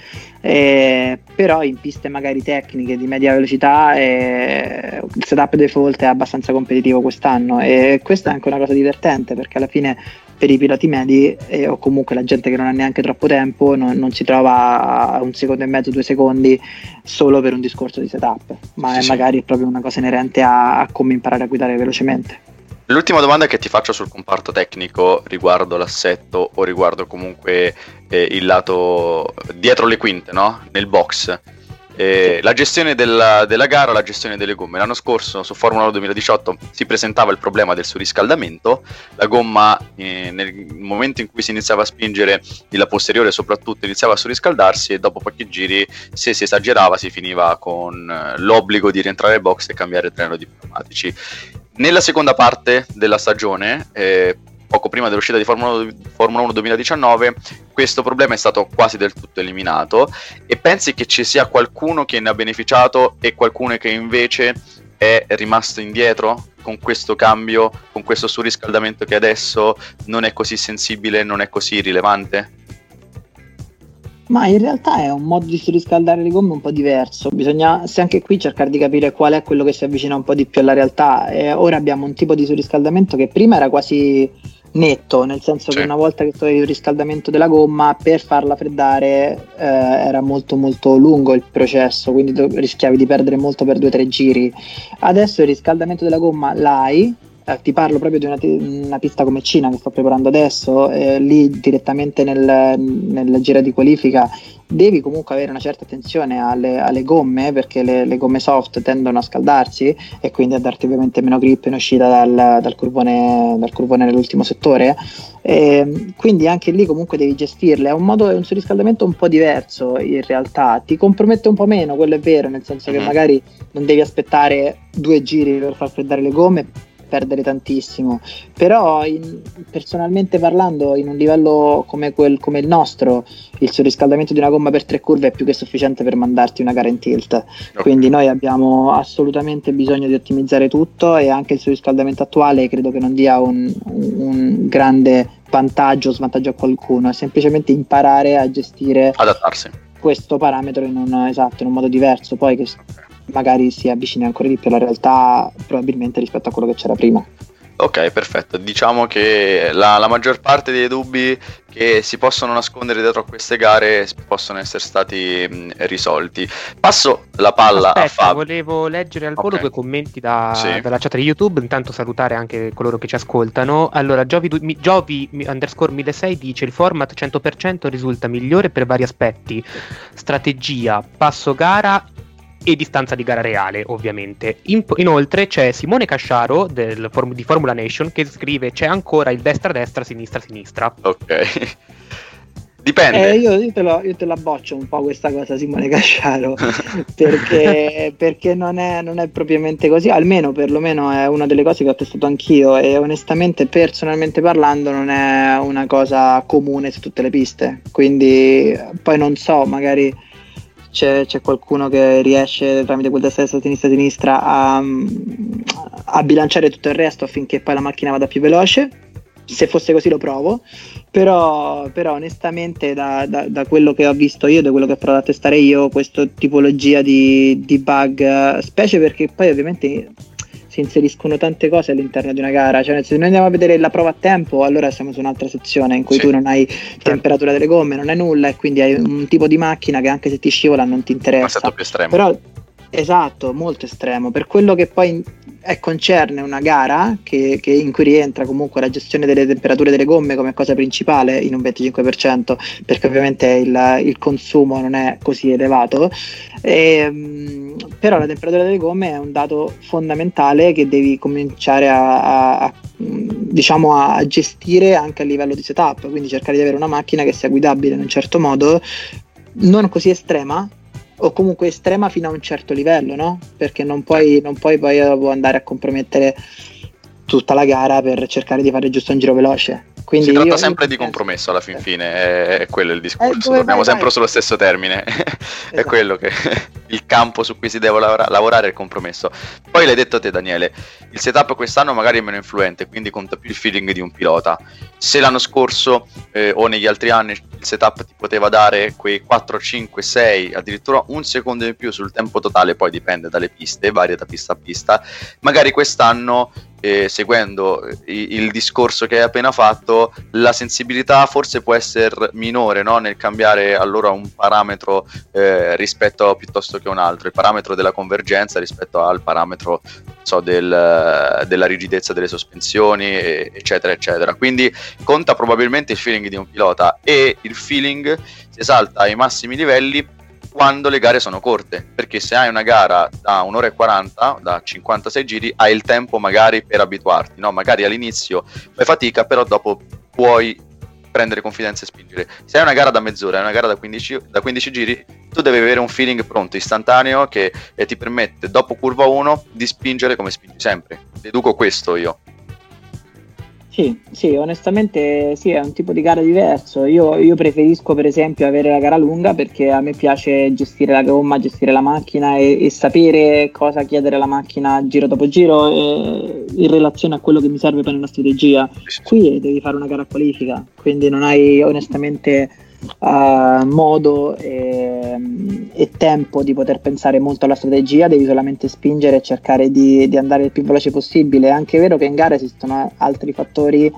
eh, però in piste magari tecniche di media velocità eh, il setup default è abbastanza competitivo quest'anno e questa è anche una cosa divertente perché alla fine per i piloti medi eh, o comunque la gente che non ha neanche troppo tempo non, non, si trova a un secondo e mezzo, due secondi solo per un discorso di setup, ma sì, è sì. magari proprio una cosa inerente a, a come imparare a guidare velocemente. L'ultima domanda che ti faccio sul comparto tecnico riguardo l'assetto o riguardo comunque eh, il lato dietro le quinte, no? Nel box. Eh, la gestione della, della, gara, la gestione delle gomme. L'anno scorso su Formula 1 2018 si presentava il problema del surriscaldamento. La gomma, eh, nel momento in cui si iniziava a spingere, la posteriore soprattutto, iniziava a surriscaldarsi e dopo pochi giri, se si esagerava, si finiva con eh, l'obbligo di rientrare al box e cambiare treno di pneumatici. Nella seconda parte della stagione, eh, poco prima dell'uscita di Formula 1, Formula 1 2019, questo problema è stato quasi del tutto eliminato e pensi che ci sia qualcuno che ne ha beneficiato e qualcuno che invece è rimasto indietro con questo cambio, con questo surriscaldamento che adesso non è così sensibile, non è così rilevante? Ma in realtà è un modo di surriscaldare le gomme un po' diverso, bisogna se anche qui cercare di capire qual è quello che si avvicina un po' di più alla realtà. E ora abbiamo un tipo di surriscaldamento che prima era quasi netto, nel senso sì. che una volta che tu avevi il riscaldamento della gomma, per farla freddare eh, era molto molto lungo il processo, quindi rischiavi di perdere molto per due o tre giri. Adesso il riscaldamento della gomma l'hai, eh, ti parlo proprio di una, una, pista come Cina che sto preparando adesso, eh, lì direttamente nel, nel giro di qualifica devi comunque avere una certa attenzione alle, alle gomme perché le, le, gomme soft tendono a scaldarsi e quindi a darti ovviamente meno grip in uscita dal, dal, curvone, dal curvone nell'ultimo settore. E quindi anche lì comunque devi gestirle. È un modo è un surriscaldamento un po' diverso in realtà. Ti compromette un po' meno quello è vero nel senso che mm-hmm. magari non devi aspettare due giri per far freddare le gomme perdere tantissimo. Però in, personalmente parlando, in un livello come, quel, come, il nostro, il surriscaldamento di una gomma per tre curve è più che sufficiente per mandarti una gara in tilt. Okay. Quindi noi abbiamo assolutamente bisogno di ottimizzare tutto e anche il surriscaldamento attuale credo che non dia un, un grande vantaggio o svantaggio a qualcuno, è semplicemente imparare a gestire adattarsi questo parametro in un, esatto, in un modo diverso. Poi che magari si avvicini ancora di più alla realtà probabilmente rispetto a quello che c'era prima. Ok, perfetto. Diciamo che la, la, maggior parte dei dubbi che si possono nascondere dietro a queste gare possono essere stati mh, risolti. Passo la palla Aspetta, a Fabio. volevo leggere al volo okay. due commenti da, sì. dalla chat di YouTube, intanto salutare anche coloro che ci ascoltano. Allora, Giovi, Giovi underscore 1006 dice il format 100% risulta migliore per vari aspetti, strategia, passo gara e distanza di gara reale, ovviamente. In, inoltre c'è Simone Casciaro del, di Formula Nation che scrive c'è ancora il destra-destra, sinistra-sinistra. Ok. Dipende. Eh, io, io, te lo, io, te la boccio un po' questa cosa, Simone Casciaro, perché, perché non, è, non, è, propriamente così, almeno perlomeno è una delle cose che ho testato anch'io e onestamente, personalmente parlando, non è una cosa comune su tutte le piste. Quindi poi non so, magari c'è, c'è, qualcuno che riesce tramite quel destra-destra, sinistra-sinistra a, a, bilanciare tutto il resto affinché poi la macchina vada più veloce. Se fosse così lo provo, però, però onestamente da, da, da, quello che ho visto io, da quello che ho provato a testare io, questa tipologia di, di bug, specie perché poi ovviamente si inseriscono tante cose all'interno di una gara. Cioè, se noi andiamo a vedere la prova a tempo, allora siamo su un'altra sezione in cui sì. tu non hai certo. temperatura delle gomme, non hai nulla e quindi hai un tipo di macchina che anche se ti scivola non ti interessa. È più estremo. Però, esatto, molto estremo. Per quello che poi è, concerne una gara che, che in cui rientra comunque la gestione delle temperature delle gomme come cosa principale in un 25%, perché ovviamente il, il consumo non è così elevato. E, ehm, però la temperatura delle gomme è un dato fondamentale che devi cominciare a, a, a, diciamo a gestire anche a livello di setup, quindi cercare di avere una macchina che sia guidabile in un certo modo, non così estrema, o comunque estrema fino a un certo livello, no? Perché non puoi, non puoi poi andare a compromettere tutta la gara per cercare di fare giusto un giro veloce. Quindi si tratta io, sempre io di compromesso alla fin fine, è, è quello il discorso, eh, torniamo sempre vai. sullo stesso termine, esatto. è quello che il campo su cui si deve lavora- lavorare è il compromesso. Poi l'hai detto te Daniele, il setup quest'anno magari è meno influente, quindi conta più il feeling di un pilota. Se l'anno scorso eh, o negli altri anni il setup ti poteva dare quei 4, 5, 6, addirittura un secondo in più sul tempo totale, poi dipende dalle piste, varia da pista a pista, magari quest'anno eh, seguendo il, il, discorso che hai appena fatto, la sensibilità forse può essere minore no? nel cambiare allora un parametro eh, rispetto a, piuttosto che un altro, il parametro della convergenza rispetto al parametro so, del, della rigidezza delle sospensioni, eccetera, eccetera. Quindi conta probabilmente il feeling di un pilota e il feeling si esalta ai massimi livelli quando le gare sono corte, perché se hai una gara da un'ora e 40, da 56 giri, hai il tempo magari per abituarti, no? magari all'inizio fai fatica, però dopo puoi prendere confidenza e spingere. Se hai una gara da mezz'ora, hai una gara da 15, da 15 giri, tu devi avere un feeling pronto, istantaneo, che ti permette dopo curva 1 di spingere come spingi sempre. Deduco questo io. Sì, sì, onestamente sì, è un tipo di gara diverso. Io, io, preferisco per esempio avere la gara lunga perché a me piace gestire la gomma, gestire la macchina e, e sapere cosa chiedere alla macchina giro dopo giro eh, in relazione a quello che mi serve per una strategia. Qui devi fare una gara qualifica, quindi non hai onestamente uh, modo e, e, tempo di poter pensare molto alla strategia, devi solamente spingere e cercare di, di andare il più veloce possibile. È anche vero che in gara esistono altri fattori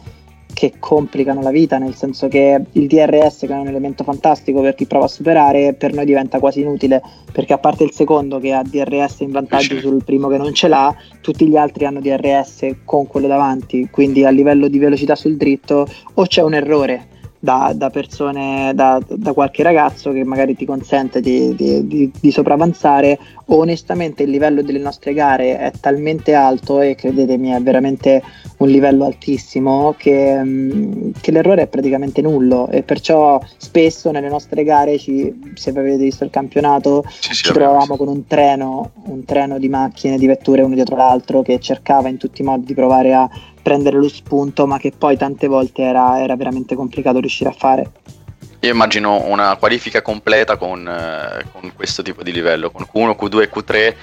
che complicano la vita, nel senso che il DRS, che è un elemento fantastico per chi prova a superare, per noi diventa quasi inutile, perché a parte il secondo che ha DRS in vantaggio sul primo che non ce l'ha, tutti gli altri hanno DRS con quello davanti, quindi a livello di velocità sul dritto o c'è un errore da, da persone, da, da, qualche ragazzo che magari ti consente di, di, di, di, sopravanzare. Onestamente il livello delle nostre gare è talmente alto e credetemi è veramente un livello altissimo che, mm, che l'errore è praticamente nullo e perciò spesso nelle nostre gare, ci, se avete visto il campionato, sì, sì, ci trovavamo con un treno, un treno di macchine, di vetture uno dietro l'altro che cercava in tutti i modi di provare a prendere lo spunto, ma che poi tante volte era, era veramente complicato riuscire a fare. Io immagino una qualifica completa con, eh, con, questo tipo di livello, con Q1, Q2 e Q3,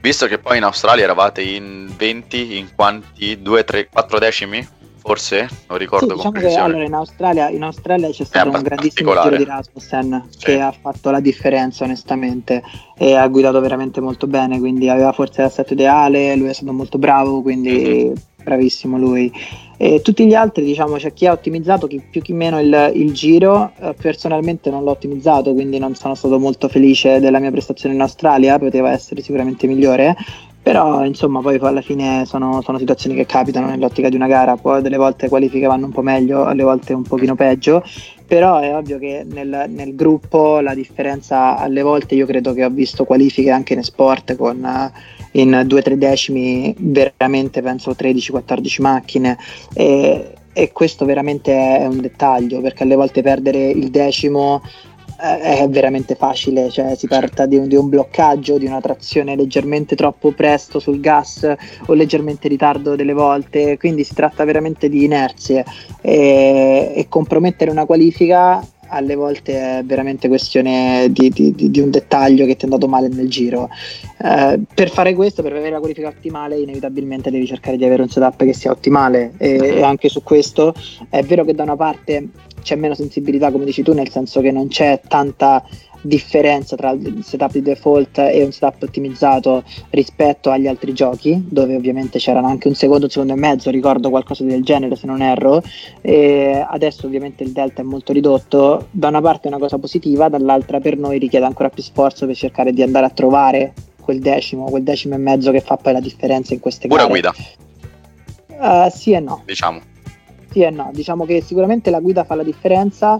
visto che poi in Australia eravate in 20, in quanti? 2, 3, 4 decimi? Forse? Non ricordo sì, diciamo che allora in Australia, in Australia c'è stato un grandissimo giro di Rasmussen sì. che ha fatto la differenza onestamente e ha guidato veramente molto bene, quindi aveva forse l'assetto ideale, lui è stato molto bravo, quindi mm-hmm bravissimo lui. E tutti gli altri, diciamo, c'è chi ha ottimizzato chi più chi meno il, il giro. Eh, personalmente non l'ho ottimizzato, quindi non sono stato molto felice della mia prestazione in Australia, poteva essere sicuramente migliore. Però insomma poi alla fine sono, sono, situazioni che capitano nell'ottica di una gara, poi delle volte qualifiche vanno un po' meglio, alle volte un pochino peggio, però è ovvio che nel, nel gruppo la differenza alle volte io credo che ho visto qualifiche anche in sport con in 2-3 decimi veramente penso 13-14 macchine. E, e questo veramente è un dettaglio perché alle volte perdere il decimo eh, è veramente facile, cioè si parla di un, di un, bloccaggio, di una trazione leggermente troppo presto sul gas o leggermente in ritardo delle volte, quindi si tratta veramente di inerzie. E, e compromettere una qualifica alle volte è veramente questione di, di, di, un dettaglio che ti è andato male nel giro. Eh, per fare questo, per avere la qualifica ottimale, inevitabilmente devi cercare di avere un setup che sia ottimale e, e anche su questo è vero che da una parte c'è meno sensibilità, come dici tu, nel senso che non c'è tanta differenza tra il setup di default e un setup ottimizzato rispetto agli altri giochi, dove ovviamente c'erano anche un secondo, un secondo e mezzo, ricordo qualcosa del genere se non erro, e adesso ovviamente il delta è molto ridotto, da una parte è una cosa positiva, dall'altra per noi richiede ancora più sforzo per cercare di andare a trovare quel decimo, quel decimo e mezzo che fa poi la differenza in queste Pura gare. guida. Uh, sì e no. Diciamo. Sì e no, diciamo che sicuramente la guida fa la differenza,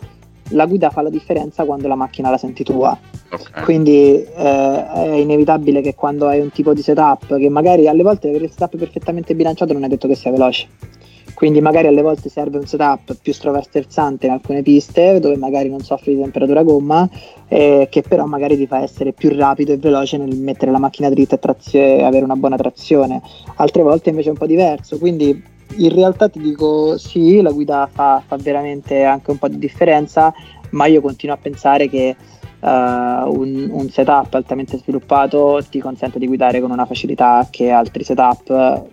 la guida fa la differenza quando la macchina la senti tua. Okay. Quindi eh, è inevitabile che quando hai un tipo di setup che magari alle volte avere il setup perfettamente bilanciato non è detto che sia veloce. Quindi magari alle volte serve un setup più stroversante in alcune piste dove magari non soffri di temperatura gomma eh, che però magari ti fa essere più rapido e veloce nel mettere la macchina dritta e trazio- avere una buona trazione. Altre volte invece è un po' diverso, quindi in realtà ti dico sì, la guida fa, fa, veramente anche un po' di differenza, ma io continuo a pensare che uh, un, un, setup altamente sviluppato ti consente di guidare con una facilità che altri setup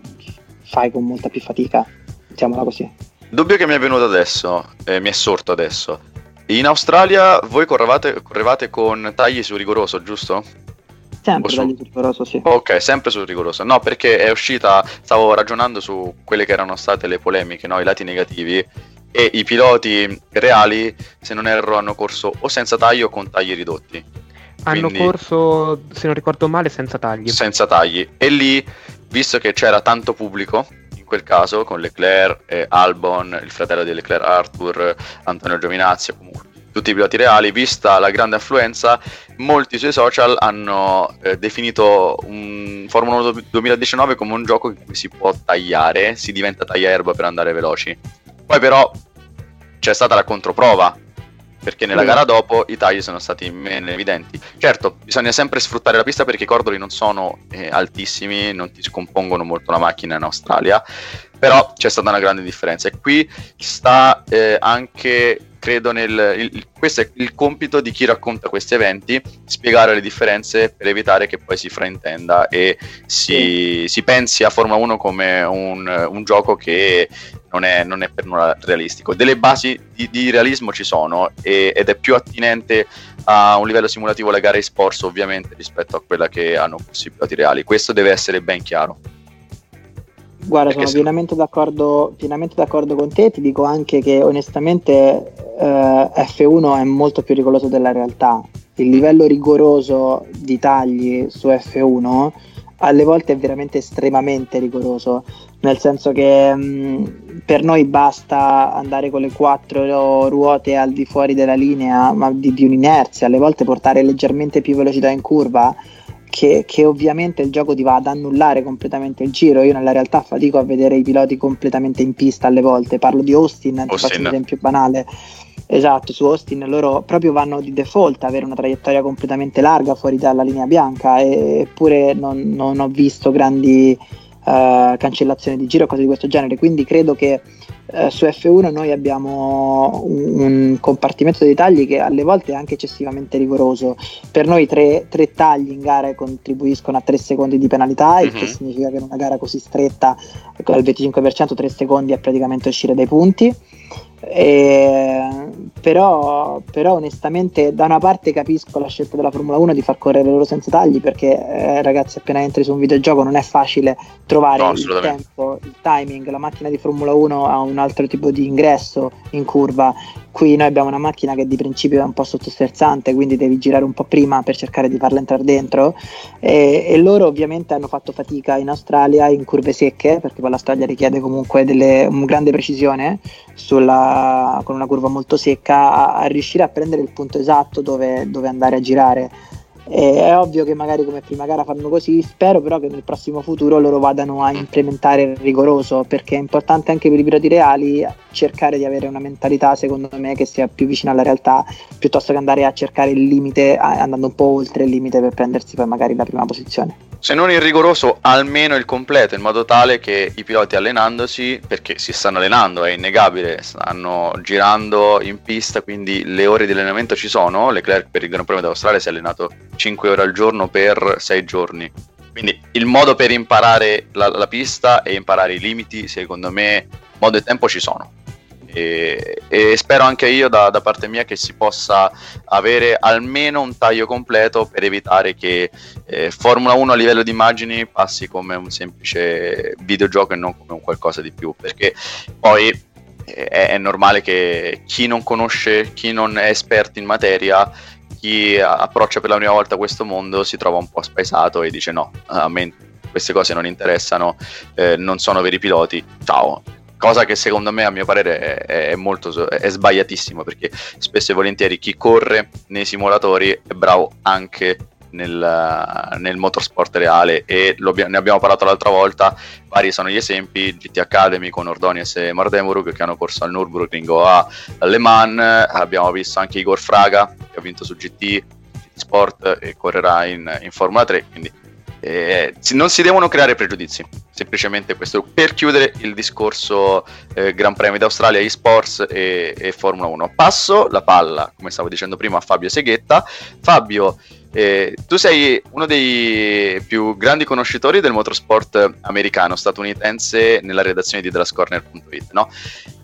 fai con molta più fatica, diciamola così. Dubbio che mi è venuto adesso, eh, mi è sorto adesso. In Australia voi correvate, correvate con tagli su rigoroso, giusto? Sempre su... sul rigoroso, sì. Ok, sempre sul rigoroso. No, perché è uscita, stavo ragionando su quelle che erano state le polemiche, no? i lati negativi, e i piloti reali, se non erro, hanno corso o senza taglio o con tagli ridotti. Hanno Quindi, corso, se non ricordo male, senza tagli. Senza tagli. E lì, visto che c'era tanto pubblico, in quel caso, con Leclerc, eh, Albon, il fratello di Leclerc Arthur, Antonio Giovinazzi, comunque tutti i piloti reali, vista la grande affluenza, molti sui social hanno eh, definito un Formula 1 2019 come un gioco cui si può tagliare, si diventa tagliaerba per andare veloci. Poi però c'è stata la controprova, perché nella gara dopo i tagli sono stati meno evidenti. Certo, bisogna sempre sfruttare la pista perché i cordoli non sono eh, altissimi, non ti scompongono molto la macchina in Australia, però c'è stata una grande differenza. E qui sta eh, anche credo nel il, questo è il compito di chi racconta questi eventi spiegare le differenze per evitare che poi si fraintenda e si, sì. si pensi a Formula 1 come un, un gioco che non è, non è, per nulla realistico. Delle basi di, di realismo ci sono e, ed è più attinente a un livello simulativo le gare e-sports ovviamente rispetto a quella che hanno possibilità reali. Questo deve essere ben chiaro Guarda, sono pienamente d'accordo, pienamente d'accordo, con te, ti dico anche che onestamente eh, F1 è molto più rigoroso della realtà. Il livello rigoroso di tagli su F1 alle volte è veramente estremamente rigoroso, nel senso che mh, mm, per noi basta andare con le quattro ruote al di fuori della linea, ma di, di un'inerzia, alle volte portare leggermente più velocità in curva che, che, ovviamente il gioco ti va ad annullare completamente il giro. Io nella realtà fatico a vedere i piloti completamente in pista alle volte. Parlo di Austin, Austin. ti faccio un esempio banale. Esatto, su Austin loro proprio vanno di default avere una traiettoria completamente larga fuori dalla linea bianca, eppure non, non ho visto grandi uh, cancellazioni di giro o cose di questo genere. Quindi credo che eh, su F1 noi abbiamo un, un, compartimento dei tagli che alle volte è anche eccessivamente rigoroso. Per noi tre, tre tagli in gara contribuiscono a 3 secondi di penalità, mm-hmm. il che mhm. significa che in una gara così stretta, al 25%, 3 secondi è praticamente uscire dai punti. E, però, però, onestamente da una parte capisco la scelta della Formula 1 di far correre loro senza tagli perché eh, ragazzi appena entri su un videogioco non è facile trovare no, il tempo, il timing, la macchina di Formula 1 ha un altro tipo di ingresso in curva, qui noi abbiamo una macchina che di principio è un po' sottosterzante quindi devi girare un po' prima per cercare di farla entrare dentro. E, e loro ovviamente hanno fatto fatica in Australia in curve secche perché poi l'Australia richiede comunque delle, una grande precisione sulla, con una curva molto secca a, a, riuscire a prendere il punto esatto dove, dove andare a girare. E è ovvio che magari come prima gara fanno così, spero però che nel prossimo futuro loro vadano a implementare il rigoroso, perché è importante anche per i piloti reali cercare di avere una mentalità, secondo me, che sia più vicina alla realtà, piuttosto che andare a cercare il limite, andando un po' oltre il limite per prendersi poi magari la prima posizione se non il rigoroso, almeno il completo, in modo tale che i piloti allenandosi, perché si stanno allenando, è innegabile, stanno girando in pista, quindi le ore di allenamento ci sono. Leclerc per il Gran Premio d'Australia si è allenato 5 ore al giorno per 6 giorni. Quindi il modo per imparare la, la pista e imparare i limiti, secondo me, modo e tempo ci sono. E, e spero anche io da, da, parte mia che si possa avere almeno un taglio completo per evitare che eh, Formula 1 a livello di immagini passi come un semplice videogioco e non come un qualcosa di più perché poi eh, è, è normale che chi non conosce, chi non è esperto in materia chi approccia per la prima volta questo mondo si trova un po' spaesato e dice no, a me queste cose non interessano, eh, non sono veri piloti, ciao, cosa che secondo me a mio parere è, è molto è sbagliatissimo perché spesso e volentieri chi corre nei simulatori è bravo anche nel, nel motorsport reale e ne abbiamo parlato l'altra volta vari sono gli esempi GT Academy con Ordonius e Mardenburg che hanno corso al Nürburgring o a Le Mans abbiamo visto anche Igor Fraga che ha vinto su GT, GT Sport e correrà in, in Formula 3 quindi eh, non si devono creare pregiudizi, semplicemente questo per chiudere il discorso eh, Gran Premio d'Australia, eSports e, e Formula 1. Passo la palla, come stavo dicendo prima, a Fabio Seghetta. Fabio, eh, tu sei uno dei più grandi conoscitori del motorsport americano, statunitense, nella redazione di TheLastCorner.it, no?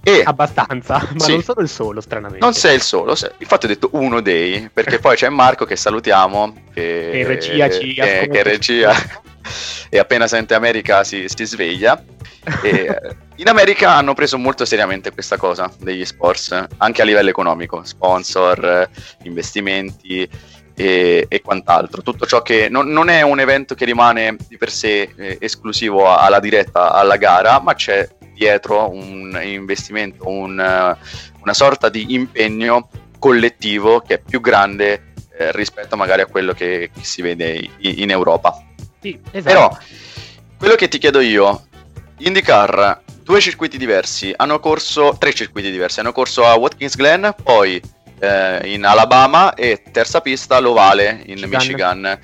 E, Abbastanza, ma sì, non sono il solo, stranamente. Non sei il solo, sei, infatti ho detto uno dei, perché poi c'è Marco che salutiamo, che, che regia ci che, che regia e appena sente America si, si sveglia. E, in America hanno preso molto seriamente questa cosa degli sports, anche a livello economico, sponsor, investimenti e, e quant'altro. Tutto ciò che non, non, è un evento che rimane di per sé eh, esclusivo alla diretta, alla gara, ma c'è dietro un investimento, un, una sorta di impegno collettivo che è più grande eh, rispetto magari a quello che, che si vede in, in Europa. Sì, esatto. Però quello che ti chiedo io, IndyCar, due circuiti diversi, hanno corso, tre circuiti diversi, hanno corso a Watkins Glen, poi eh, in Alabama e terza pista l'Ovale in Michigan. Michigan.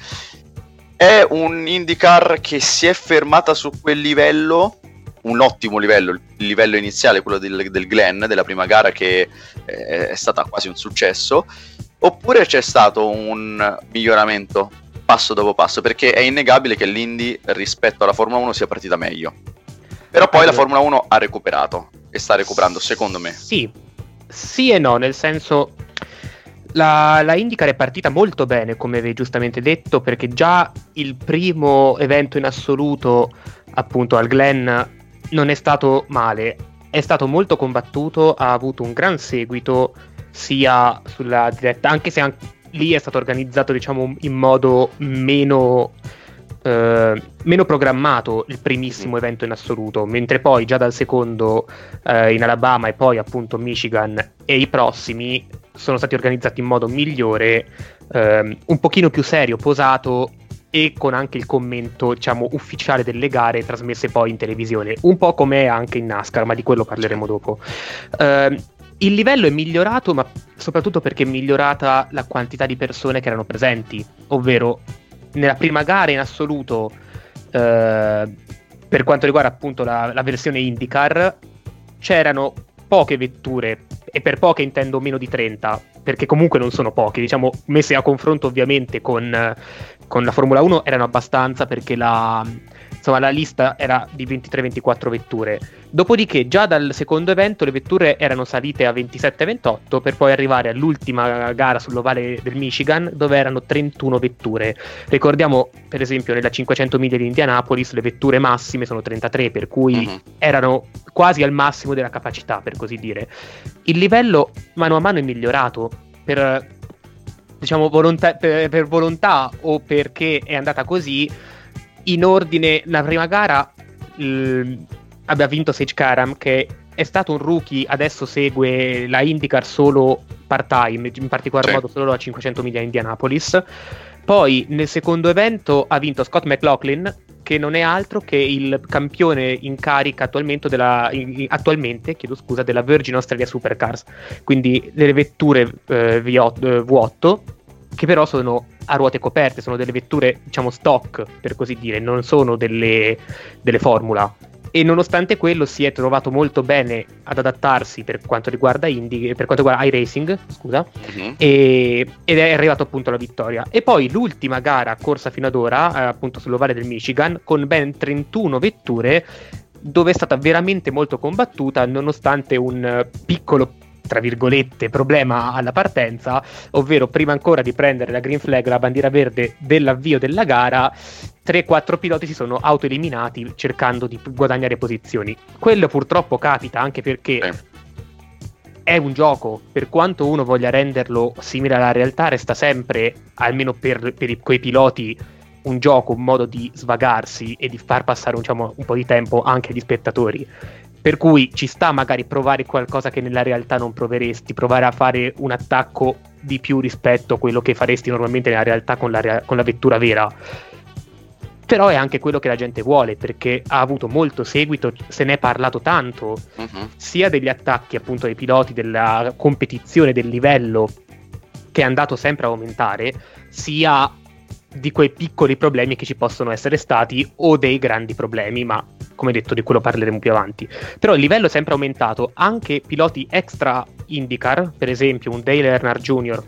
È un IndyCar che si è fermata su quel livello un ottimo livello, il livello iniziale, quello del, del Glen, della prima gara che eh, è stata quasi un successo, oppure c'è stato un miglioramento passo dopo passo, perché è innegabile che l'Indy rispetto alla Formula 1 sia partita meglio. Però poi la Formula 1 ha recuperato e sta recuperando, secondo me. Sì, sì e no, nel senso la, la IndyCar è partita molto bene, come avevi giustamente detto, perché già il primo evento in assoluto, appunto al Glen, non è stato male, è stato molto combattuto, ha avuto un gran seguito sia sulla diretta, anche se anche lì è stato organizzato diciamo in modo meno, eh, meno programmato il primissimo evento in assoluto, mentre poi già dal secondo eh, in Alabama e poi appunto Michigan e i prossimi sono stati organizzati in modo migliore, eh, un pochino più serio, posato e con anche il commento, diciamo, ufficiale delle gare trasmesse poi in televisione, un po' come anche in NASCAR, ma di quello parleremo dopo. Uh, il livello è migliorato, ma soprattutto perché è migliorata la quantità di persone che erano presenti, ovvero nella prima gara in assoluto, uh, per quanto riguarda appunto la, la versione IndyCar, c'erano poche vetture, e per poche intendo meno di 30, perché comunque non sono poche, diciamo, messe a confronto ovviamente con, con la Formula 1 erano abbastanza perché la, insomma la lista era di 23-24 vetture. Dopodiché già dal secondo evento le vetture erano salite a 27-28 per poi arrivare all'ultima gara sull'ovale del Michigan dove erano 31 vetture. Ricordiamo per esempio nella 500 miglia di Indianapolis le vetture massime sono 33 per cui mm-hmm. erano quasi al massimo della capacità per così dire. Il livello mano a mano è migliorato per diciamo volontà, per, per volontà o perché è andata così in ordine la prima gara il, abbia vinto Sage Karam che è stato un rookie, adesso segue la IndyCar solo part-time, in particolar sì. modo solo a 500 miglia Indianapolis. Poi nel secondo evento ha vinto Scott McLaughlin, che non è altro che il campione in carica attualmente della, in, attualmente, scusa, della Virgin Australia Supercars, quindi delle vetture eh, V8, eh, che però sono a ruote coperte, sono delle vetture diciamo stock per così dire, non sono delle, delle formula e nonostante quello si è trovato molto bene ad adattarsi per quanto riguarda Indy, per quanto riguarda iRacing, scusa, uh-huh. e, ed è arrivato appunto alla vittoria. E poi l'ultima gara corsa fino ad ora, eh, appunto sull'ovale del Michigan, con ben 31 vetture, dove è stata veramente molto combattuta, nonostante un piccolo tra virgolette, problema alla partenza, ovvero prima ancora di prendere la green flag, la bandiera verde dell'avvio della gara, 3-4 piloti si sono autoeliminati cercando di guadagnare posizioni. Quello purtroppo capita anche perché eh. è un gioco, per quanto uno voglia renderlo simile alla realtà, resta sempre, almeno per, per quei piloti, un gioco, un modo di svagarsi e di far passare diciamo, un po' di tempo anche agli spettatori. Per cui ci sta magari provare qualcosa che nella realtà non proveresti, provare a fare un attacco di più rispetto a quello che faresti normalmente nella realtà con la, rea- con la vettura vera. Però è anche quello che la gente vuole perché ha avuto molto seguito, se ne è parlato tanto, uh-huh. sia degli attacchi appunto ai piloti, della competizione, del livello che è andato sempre a aumentare, sia di quei piccoli problemi che ci possono essere stati o dei grandi problemi, ma come detto di quello parleremo più avanti. Però il livello è sempre aumentato, anche piloti extra IndyCar, per esempio un Dale Earnhardt Jr.,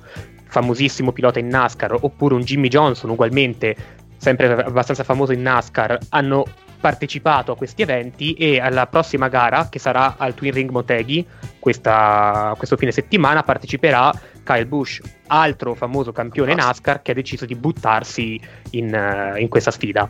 famosissimo pilota in NASCAR, oppure un Jimmy Johnson ugualmente, sempre abbastanza famoso in NASCAR, hanno partecipato a questi eventi e alla prossima gara, che sarà al Twin Ring Motegi, questa, questo fine settimana, parteciperà Kyle Busch, altro famoso campione NASCAR che ha deciso di buttarsi in, uh, in questa sfida.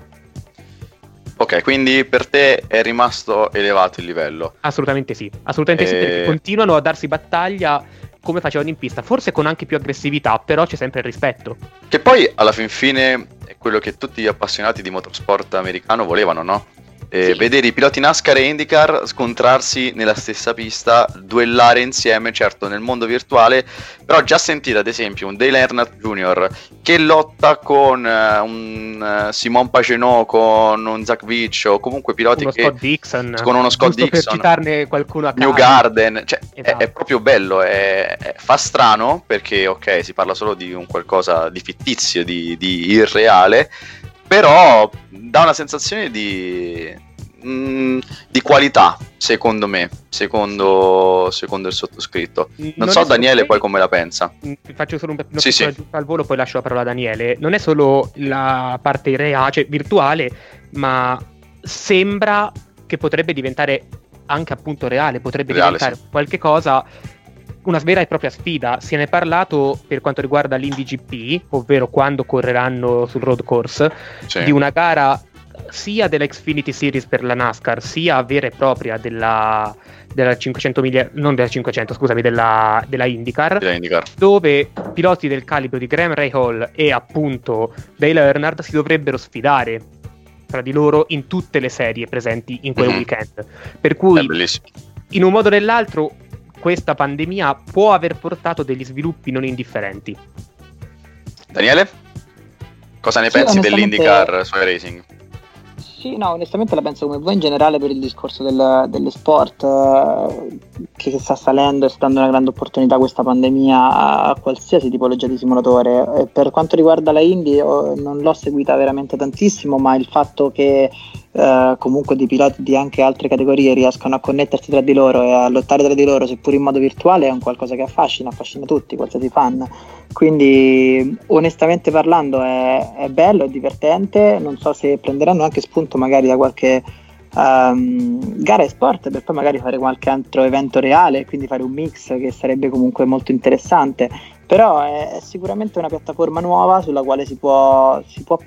Ok, quindi per te è rimasto elevato il livello? Assolutamente sì, assolutamente e... sì, perché continuano a darsi battaglia come facevano in pista, forse con anche più aggressività, però c'è sempre il rispetto. Che poi alla fin fine è quello che tutti gli appassionati di motorsport americano volevano, no? Eh, sì. vedere i piloti NASCAR e IndyCar scontrarsi nella stessa pista, duellare insieme, certo nel mondo virtuale, però già sentire ad esempio un Dale Earnhardt Jr. che lotta con uh, un uh, Simon Pacenot, con un Zach Veach o comunque piloti uno che... Scott Dixon, con uno Scott Dixon, per citarne qualcuno a caso. New Garden, cioè, esatto. è, è, esatto. proprio bello, è, è, fa strano perché ok si parla solo di un qualcosa di fittizio, di, di irreale, però dà una sensazione di, mh, mm, di qualità, secondo me, secondo, secondo il sottoscritto. Non, non so Daniele poi come la pensa. Mm, faccio solo un pe- sì, sì. al volo, poi lascio la parola a Daniele. Non è solo la parte reale, cioè virtuale, ma sembra che potrebbe diventare anche appunto reale, potrebbe reale, diventare sì. qualche cosa una vera e propria sfida. Se ne è parlato per quanto riguarda l'IndyGP, ovvero quando correranno sul road course, sì. di una gara sia della Xfinity Series per la NASCAR, sia vera e propria della, della 500 miglia, non della 500, scusami, della, della, IndyCar, della IndyCar, dove piloti del calibro di Graham Ray Hall e appunto Dale Earnhardt si dovrebbero sfidare tra di loro in tutte le serie presenti in quel mm-hmm. weekend. Per cui, in un modo o nell'altro, questa pandemia può aver portato degli sviluppi non indifferenti. Daniele? Cosa ne sì, pensi dell'IndyCar su iRacing? Sì, no, onestamente la penso come voi in generale per il discorso del, delle sport. che sta salendo e sta dando una grande opportunità questa pandemia a qualsiasi tipologia di simulatore. Per quanto riguarda la Indy, non l'ho seguita veramente tantissimo, ma il fatto che eh, comunque dei piloti di anche altre categorie riescano a connettersi tra di loro e a lottare tra di loro, seppur in modo virtuale, è un qualcosa che affascina, affascina tutti, qualsiasi fan. Quindi, onestamente parlando, è, è bello, è divertente. Non so se prenderanno anche spunto magari da qualche um, gara e sport per poi magari fare qualche altro evento reale, quindi fare un mix che sarebbe comunque molto interessante. Però è, è sicuramente una piattaforma nuova sulla quale si può, si può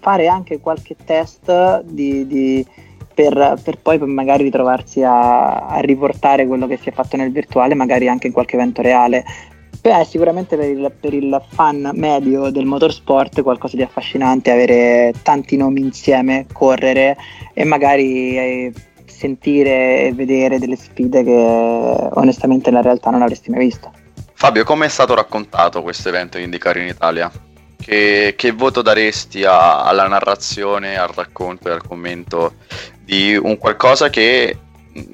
fare anche qualche test di, di, per, per, poi magari ritrovarsi a, a, riportare quello che si è fatto nel virtuale, magari anche in qualche evento reale. Beh, sicuramente per il, per il, fan medio del motorsport qualcosa di affascinante avere tanti nomi insieme, correre e magari eh, sentire e vedere delle sfide che onestamente nella realtà non avresti mai visto. Fabio, come è stato raccontato questo evento di IndyCar in Italia? Che, che voto daresti a, alla narrazione, al racconto e al commento di un qualcosa che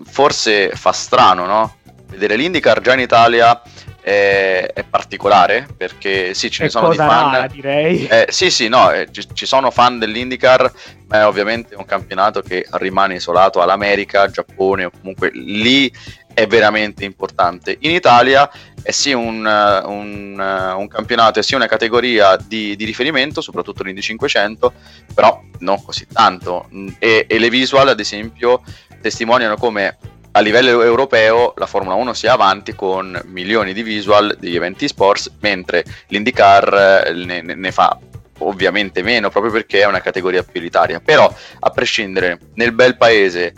forse fa strano, no? Vedere l'IndyCar già in Italia è, è particolare perché sì, ce ne sono di fan. Rara, direi. Eh, sì, sì, no, eh, ci, ci, sono fan dell'IndyCar, ma è ovviamente un campionato che rimane isolato all'America, Giappone o comunque lì è veramente importante. In Italia è sì un, un, un campionato, è sì una categoria di, di, riferimento, soprattutto l'Indy 500, però non così tanto. E, e le visual, ad esempio, testimoniano come a livello europeo la Formula 1 sia avanti con milioni di visual degli eventi sports, mentre l'IndyCar eh, ne, ne fa ovviamente meno proprio perché è una categoria più elitaria. Però, a prescindere, nel bel paese,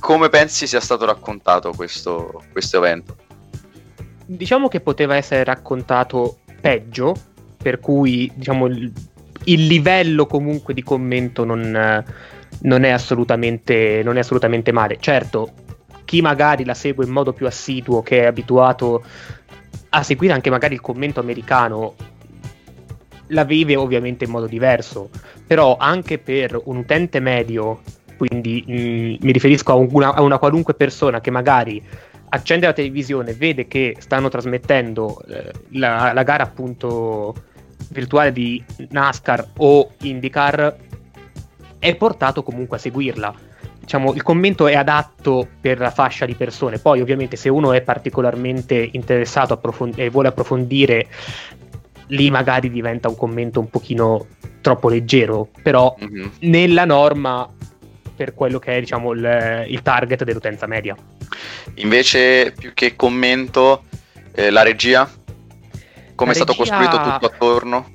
come pensi sia stato raccontato questo, questo evento? Diciamo che poteva essere raccontato peggio, per cui diciamo, il, il livello comunque di commento non, non, è non è assolutamente male. Certo, chi magari la segue in modo più assiduo, che è abituato a seguire anche magari il commento americano, la vive ovviamente in modo diverso, però anche per un utente medio, quindi mh, mm, mi riferisco a una, a una, qualunque persona che magari accende la televisione, vede che stanno trasmettendo eh, la, la gara appunto virtuale di NASCAR o IndyCar, è portato comunque a seguirla diciamo, il commento è adatto per la fascia di persone. Poi, ovviamente, se uno è particolarmente interessato approfond- e vuole approfondire, lì magari diventa un commento un pochino troppo leggero. Però, mm-hmm. nella norma, per quello che è diciamo, il, il target dell'utenza media. Invece, più che commento, eh, la regia? Come è stato costruito tutto attorno?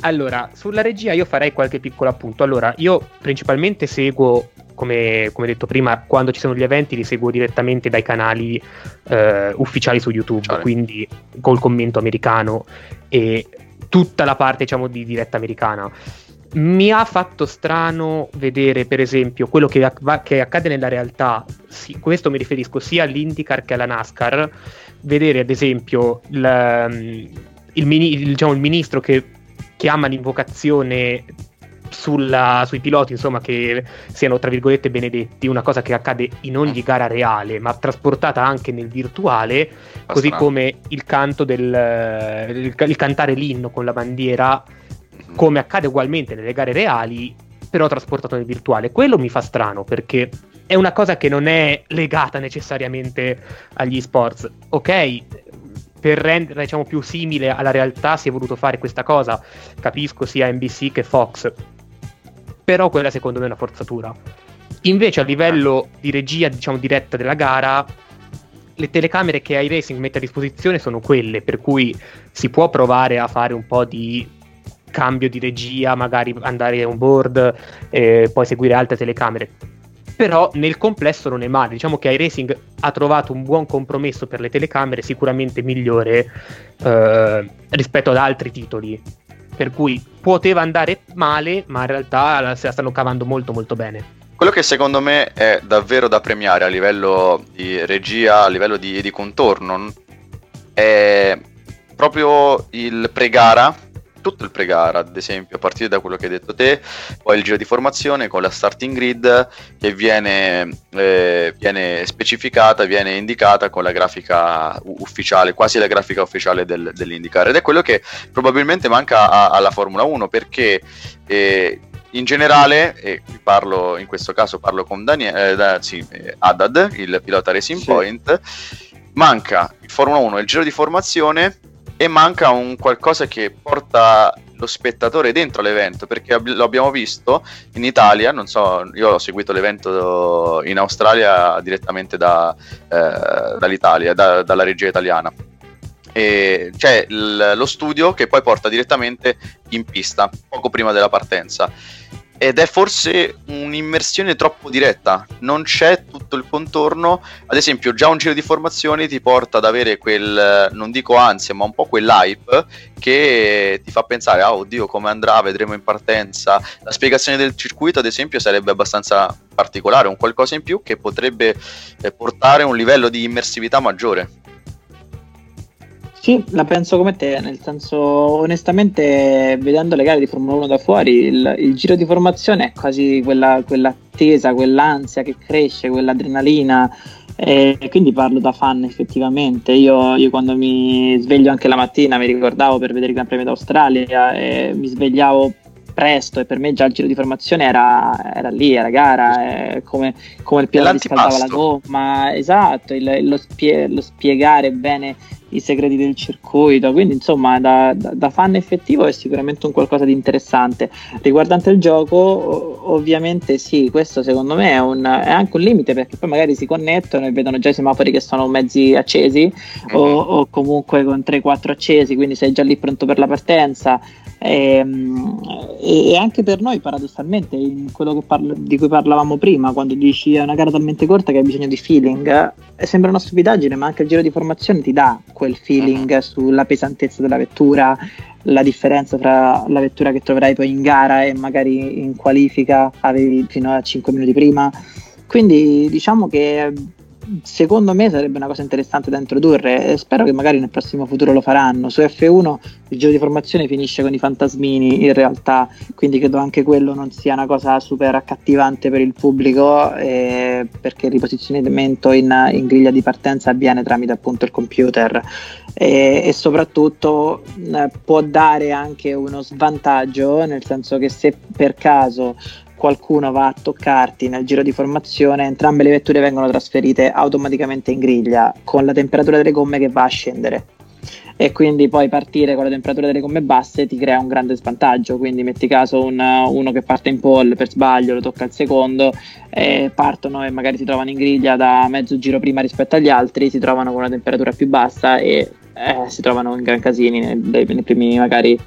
Allora, sulla regia io farei qualche piccolo appunto. Allora, io principalmente seguo come, come, detto prima, quando ci sono gli eventi li seguo direttamente dai canali eh, ufficiali su YouTube, Ciao. quindi col commento americano e tutta la parte diciamo di diretta americana. Mi ha fatto strano vedere, per esempio, quello che, che accade nella realtà. Sì, questo mi riferisco sia all'IndyCar che alla NASCAR. Vedere, ad esempio, il, il, il, diciamo, il ministro che chiama l'invocazione sulla, sui piloti, insomma, che siano tra virgolette benedetti, una cosa che accade in ogni gara reale, ma trasportata anche nel virtuale, Basta così come il canto del il, il cantare l'inno con la bandiera, mm-hmm. come accade ugualmente nelle gare reali, però trasportato nel virtuale. Quello mi fa strano perché è una cosa che non è legata necessariamente agli sports. Ok, per renderla diciamo, più simile alla realtà si è voluto fare questa cosa. Capisco sia NBC che Fox, però quella secondo me è una forzatura. Invece a livello di regia, diciamo diretta della gara, le telecamere che iRacing mette a disposizione sono quelle, per cui si può provare a fare un po' di cambio di regia, magari andare on board e poi seguire altre telecamere. Però nel complesso non è male, diciamo che iRacing ha trovato un buon compromesso per le telecamere, sicuramente migliore eh, rispetto ad altri titoli per cui poteva andare male, ma in realtà se la stanno cavando molto molto bene. Quello che secondo me è davvero da premiare a livello di regia, a livello di, di contorno, è proprio il pre-gara tutto il pre-gara, ad esempio, a partire da quello che hai detto te, poi il giro di formazione con la starting grid che viene, eh, viene specificata, viene indicata con la grafica ufficiale, quasi la grafica ufficiale del, dell'IndyCar. Ed è quello che probabilmente manca a, alla Formula 1 perché eh, in generale, e parlo in questo caso parlo con Daniele, eh, da, sì, eh, Haddad, il pilota Racing sì. Point, manca il Formula 1, il giro di formazione e manca un qualcosa che porta lo spettatore dentro l'evento perché ab- lo abbiamo visto in Italia, non so, io ho seguito l'evento in Australia direttamente da, eh, dall'Italia, da, dalla regia italiana. E c'è l- lo studio che poi porta direttamente in pista poco prima della partenza ed è forse un'immersione troppo diretta, non c'è tutto il contorno, ad esempio già un giro di formazione ti porta ad avere quel, non dico ansia, ma un po' quell'hype che ti fa pensare, ah oddio come andrà, vedremo in partenza, la spiegazione del circuito ad esempio sarebbe abbastanza particolare, un qualcosa in più che potrebbe eh, portare un livello di immersività maggiore. Sì, la penso come te, nel senso, onestamente, vedendo le gare di Formula 1 da fuori, il, il giro di formazione è quasi quella, quell'attesa, quell'ansia che cresce, quell'adrenalina. E quindi parlo da fan effettivamente. Io, io, quando mi sveglio anche la mattina mi ricordavo per vedere il Gran Premio d'Australia e mi svegliavo presto e per me già il giro di formazione era, era lì, era gara, come, come, il pilota riscaldava la gomma, esatto, il, lo, spie, lo spiegare bene i segreti del circuito, quindi insomma da, da, da, fan effettivo è sicuramente un qualcosa di interessante. Riguardante il gioco, ovviamente sì, questo secondo me è, un, è, anche un limite perché poi magari si connettono e vedono già i semafori che sono mezzi accesi mm-hmm. o, o, comunque con 3-4 accesi, quindi sei già lì pronto per la partenza. Ehm, e, e, anche per noi paradossalmente in quello parlo, di cui parlavamo prima quando dici è una gara talmente corta che hai bisogno di feeling eh, sembra una stupidaggine ma anche il giro di formazione ti dà quel feeling uh-huh. sulla pesantezza della vettura la differenza tra la vettura che troverai poi in gara e magari in qualifica avevi fino a 5 minuti prima quindi diciamo che secondo me sarebbe una cosa interessante da introdurre e spero che magari nel prossimo futuro lo faranno. Su F1 il giro di formazione finisce con i fantasmini in realtà, quindi credo anche quello non sia una cosa super accattivante per il pubblico eh, perché il riposizionamento in, in, griglia di partenza avviene tramite appunto il computer e, e soprattutto eh, può dare anche uno svantaggio, nel senso che se per caso qualcuno va a toccarti nel giro di formazione, entrambe le vetture vengono trasferite automaticamente in griglia con la temperatura delle gomme che va a scendere. E quindi poi partire con la temperatura delle gomme basse ti crea un grande svantaggio. Quindi metti caso un, uno che parte in pole per sbaglio, lo tocca al secondo, e partono e magari si trovano in griglia da mezzo giro prima rispetto agli altri, si trovano con una temperatura più bassa e eh, si trovano in gran casini nei, nei primi magari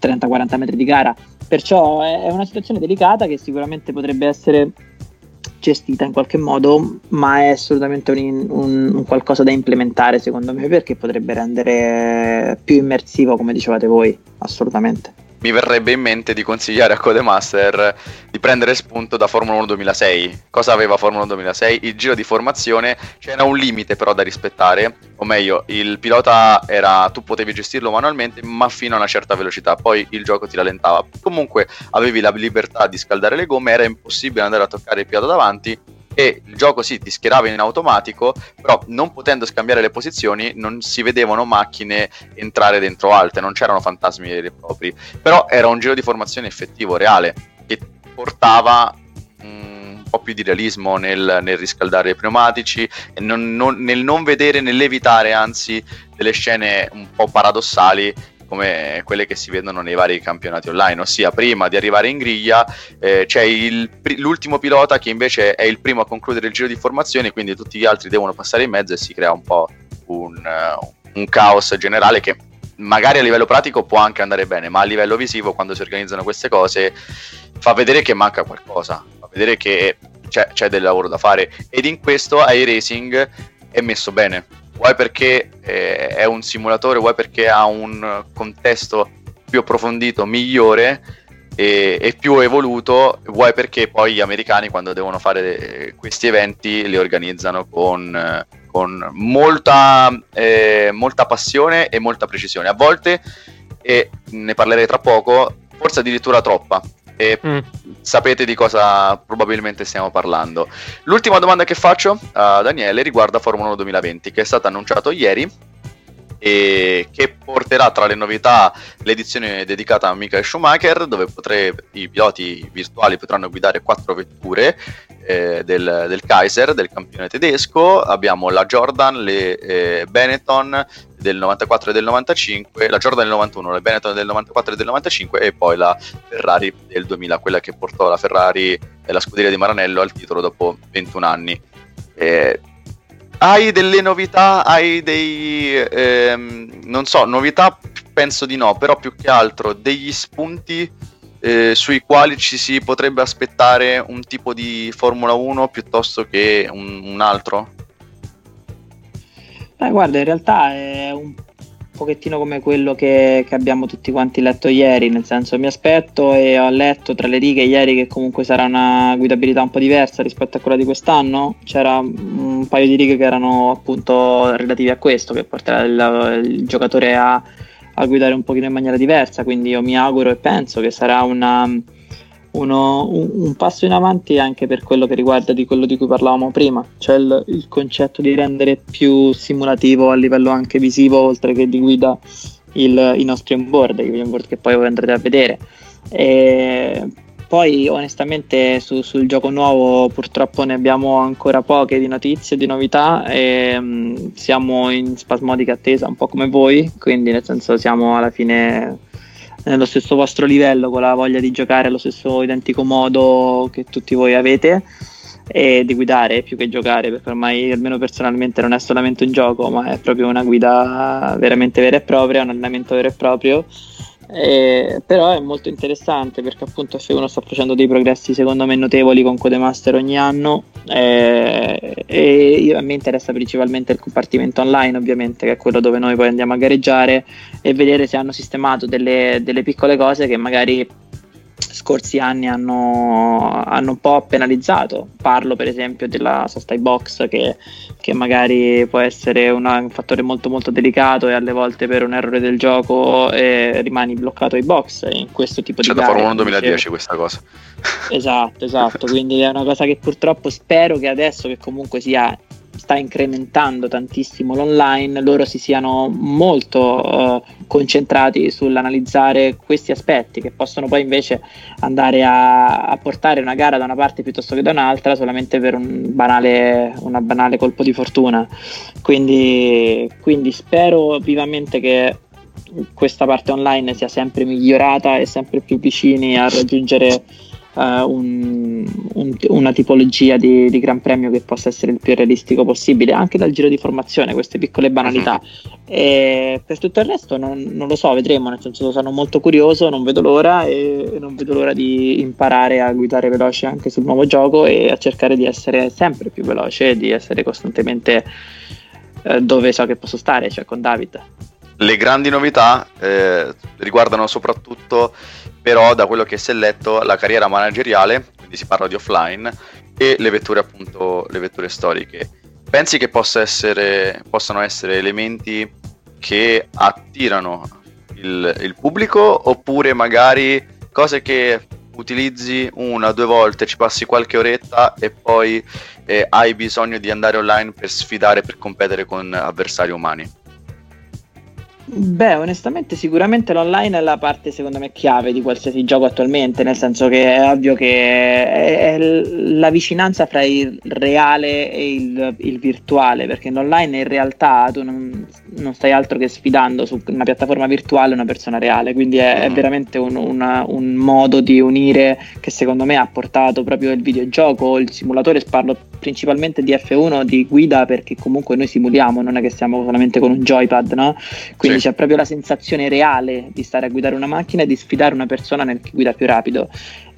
30-40 metri di gara. Perciò è una situazione delicata che sicuramente potrebbe essere gestita in qualche modo, ma è assolutamente un, un, un, qualcosa da implementare secondo me perché potrebbe rendere più immersivo, come dicevate voi, assolutamente mi verrebbe in mente di consigliare a Codemaster di prendere spunto da Formula 1 2006. Cosa aveva Formula 1 2006? Il giro di formazione c'era un limite però da rispettare, o meglio, il pilota era tu potevi gestirlo manualmente, ma fino a una certa velocità, poi il gioco ti rallentava. Comunque avevi la libertà di scaldare le gomme, era impossibile andare a toccare il pilota davanti e il gioco sì ti schierava in automatico, però non potendo scambiare le posizioni non si vedevano macchine entrare dentro altre, non c'erano fantasmi veri e propri, però era un giro di formazione effettivo, reale, che portava un po' più di realismo nel, nel riscaldare i pneumatici, non, non, nel non vedere, nell'evitare anzi delle scene un po' paradossali come quelle che si vedono nei vari campionati online, ossia prima di arrivare in griglia eh, c'è il, l'ultimo pilota che invece è il primo a concludere il giro di formazione, quindi tutti gli altri devono passare in mezzo e si crea un po' un, un caos generale che magari a livello pratico può anche andare bene, ma a livello visivo quando si organizzano queste cose fa vedere che manca qualcosa, fa vedere che c'è, c'è del lavoro da fare. Ed in questo iRacing è messo bene vuoi perché eh, è un simulatore, vuoi perché ha un contesto più approfondito, migliore e, e, più evoluto, vuoi perché poi gli americani quando devono fare questi eventi li organizzano con, con molta, eh, molta passione e molta precisione. A volte e ne parlerei tra poco, forse addirittura troppa. E mm. sapete di cosa probabilmente stiamo parlando. L'ultima domanda che faccio a Daniele riguarda Formula 1 2020, che è stato annunciato ieri e che porterà tra le novità l'edizione dedicata a Michael Schumacher dove potre, i piloti virtuali potranno guidare quattro vetture eh, del, del, Kaiser, del campione tedesco. Abbiamo la Jordan, le eh, Benetton del 94 e del 95 la Jordan del 91, la Benetton del 94 e del 95 e poi la Ferrari del 2000 quella che portò la Ferrari e la scuderia di Maranello al titolo dopo 21 anni. Eh, hai delle novità? Hai dei... Ehm, non so, novità penso di no, però più che altro degli spunti eh, sui quali ci si potrebbe aspettare un tipo di Formula 1 piuttosto che un, un altro? Eh, guarda, in realtà è un pochettino come quello che, che, abbiamo tutti quanti letto ieri, nel senso mi aspetto e ho letto tra le righe ieri che comunque sarà una guidabilità un po' diversa rispetto a quella di quest'anno, c'era un paio di righe che erano appunto relative a questo, che porterà il, il giocatore a, a guidare un pochino in maniera diversa, quindi io mi auguro e penso che sarà una uno, un, un, passo in avanti anche per quello che riguarda di quello di cui parlavamo prima, cioè il, il, concetto di rendere più simulativo a livello anche visivo oltre che di guida il, i nostri onboard, gli onboard che poi voi andrete a vedere. E poi onestamente su, sul gioco nuovo purtroppo ne abbiamo ancora poche di notizie, di novità e um, siamo in spasmodica attesa un po' come voi, quindi nel senso siamo alla fine nello stesso vostro livello, con la voglia di giocare allo stesso identico modo che tutti voi avete e di guidare più che giocare, perché ormai almeno personalmente non è solamente un gioco, ma è proprio una guida veramente vera e propria, un allenamento vero e proprio. Eh, però è molto interessante perché appunto F1 sta facendo dei progressi secondo me notevoli con Codemaster ogni anno eh, e a me interessa principalmente il compartimento online ovviamente che è quello dove noi poi andiamo a gareggiare e vedere se hanno sistemato delle, delle piccole cose che magari scorsi anni hanno, hanno, un po' penalizzato. Parlo per esempio della sosta box che, che magari può essere una, un fattore molto molto delicato e alle volte per un errore del gioco eh, rimani bloccato ai box in questo tipo C'è di. C'è da Formula 1 2010 questa cosa. Esatto, esatto, quindi è una cosa che purtroppo spero che adesso che comunque sia sta incrementando tantissimo l'online, loro si siano molto uh, concentrati sull'analizzare questi aspetti che possono poi invece andare a, a, portare una gara da una parte piuttosto che da un'altra solamente per un banale, banale colpo di fortuna. Quindi, quindi spero vivamente che questa parte online sia sempre migliorata e sempre più vicini a raggiungere un, un, una tipologia di, di, Gran Premio che possa essere il più realistico possibile, anche dal giro di formazione, queste piccole banalità. Uh-huh. E per tutto il resto non, non, lo so, vedremo, nel senso sono molto curioso, non vedo l'ora e non vedo l'ora di imparare a guidare veloce anche sul nuovo gioco e a cercare di essere sempre più veloce e di essere costantemente eh, dove so che posso stare, cioè con David. Le grandi novità eh, riguardano soprattutto però da quello che si è letto la carriera manageriale, quindi si parla di offline, e le vetture appunto, le vetture storiche. Pensi che possa essere, possano essere elementi che attirano il, il pubblico oppure magari cose che utilizzi una o due volte, ci passi qualche oretta e poi eh, hai bisogno di andare online per sfidare, per competere con avversari umani? Beh, onestamente sicuramente l'online è la parte secondo me chiave di qualsiasi gioco attualmente, nel senso che è ovvio che è la vicinanza fra il reale e il, il virtuale, perché in online in realtà tu non, non, stai altro che sfidando su una piattaforma virtuale una persona reale, quindi è, è mm. veramente un, una, un, modo di unire che secondo me ha portato proprio il videogioco, il simulatore, parlo principalmente di F1, di guida, perché comunque noi simuliamo, non è che siamo solamente con un joypad, no? Quindi c'è proprio la sensazione reale di stare a guidare una macchina e di sfidare una persona nel che guida più rapido.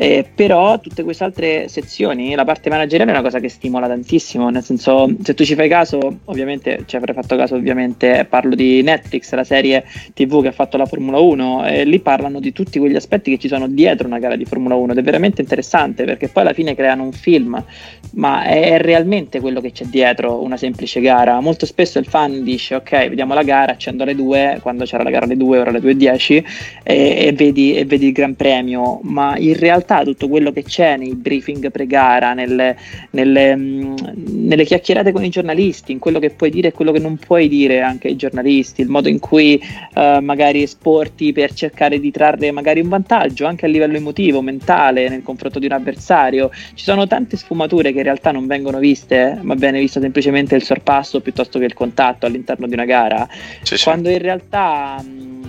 Eh, però tutte queste altre sezioni, la parte manageriale è una cosa che stimola tantissimo, nel senso se tu ci fai caso, ovviamente ci avrai fatto caso ovviamente, parlo di Netflix, la serie TV che ha fatto la Formula 1, e lì parlano di tutti quegli aspetti che ci sono dietro una gara di Formula 1 ed è veramente interessante perché poi alla fine creano un film, ma è realmente quello che c'è dietro una semplice gara. Molto spesso il fan dice ok, vediamo la gara, accendo alle 2, quando c'era la gara alle 2, ora alle 2.10 e, e, vedi, e vedi il Gran Premio, ma in realtà tutto quello che c'è nei briefing pre-gara, nelle, nelle, mh, nelle chiacchierate con i giornalisti, in quello che puoi dire e quello che non puoi dire anche ai giornalisti, il modo in cui uh, magari esporti per cercare di trarre magari un vantaggio anche a livello emotivo, mentale nel confronto di un avversario. Ci sono tante sfumature che in realtà non vengono viste, ma viene visto semplicemente il sorpasso piuttosto che il contatto all'interno di una gara. Sì, sì. Quando in realtà mh,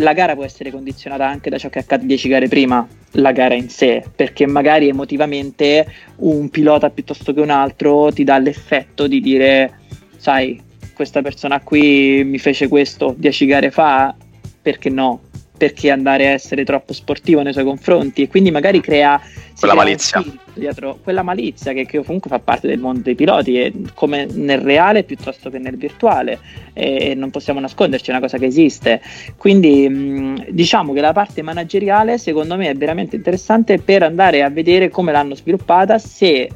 la gara può essere condizionata anche da ciò che accade 10 gare prima, la gara in sé, perché magari emotivamente un pilota piuttosto che un altro ti dà l'effetto di dire, sai, questa persona qui mi fece questo 10 gare fa, perché no? Perché andare a essere troppo sportivo nei suoi confronti e quindi magari crea quella malizia. dietro quella malizia che, che, comunque fa parte del mondo dei piloti è come nel reale piuttosto che nel virtuale e non possiamo nasconderci è una cosa che esiste. Quindi mh, diciamo che la parte manageriale secondo me è veramente interessante per andare a vedere come l'hanno sviluppata se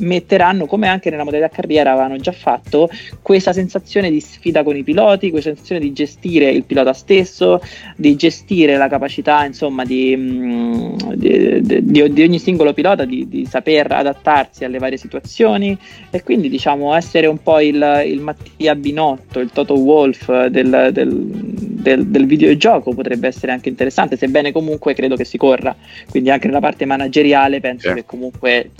metteranno, come anche nella modalità carriera avevano già fatto, questa sensazione di sfida con i piloti, questa sensazione di gestire il pilota stesso, di gestire la capacità insomma di, mm, di, di, di ogni singolo pilota di, di, saper adattarsi alle varie situazioni e quindi diciamo essere un po' il, il Mattia Binotto, il Toto Wolf del, del, del, del videogioco potrebbe essere anche interessante, sebbene comunque credo che si corra, quindi anche nella parte manageriale penso sì. che comunque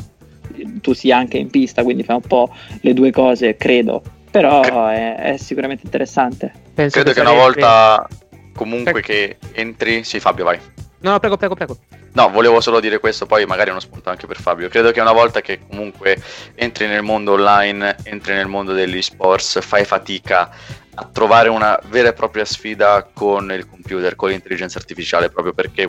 tu sia anche in pista, quindi fa un po' le due cose, credo. Però è, è sicuramente interessante. Penso credo che, che una volta comunque che entri... Sì, Fabio, vai. No, prego, prego, prego. No, volevo solo dire questo, poi magari è uno spunto anche per Fabio. Credo che una volta che comunque entri nel mondo online, entri nel mondo degli sports, fai fatica a trovare una vera e propria sfida con il computer, con l'intelligenza artificiale, proprio perché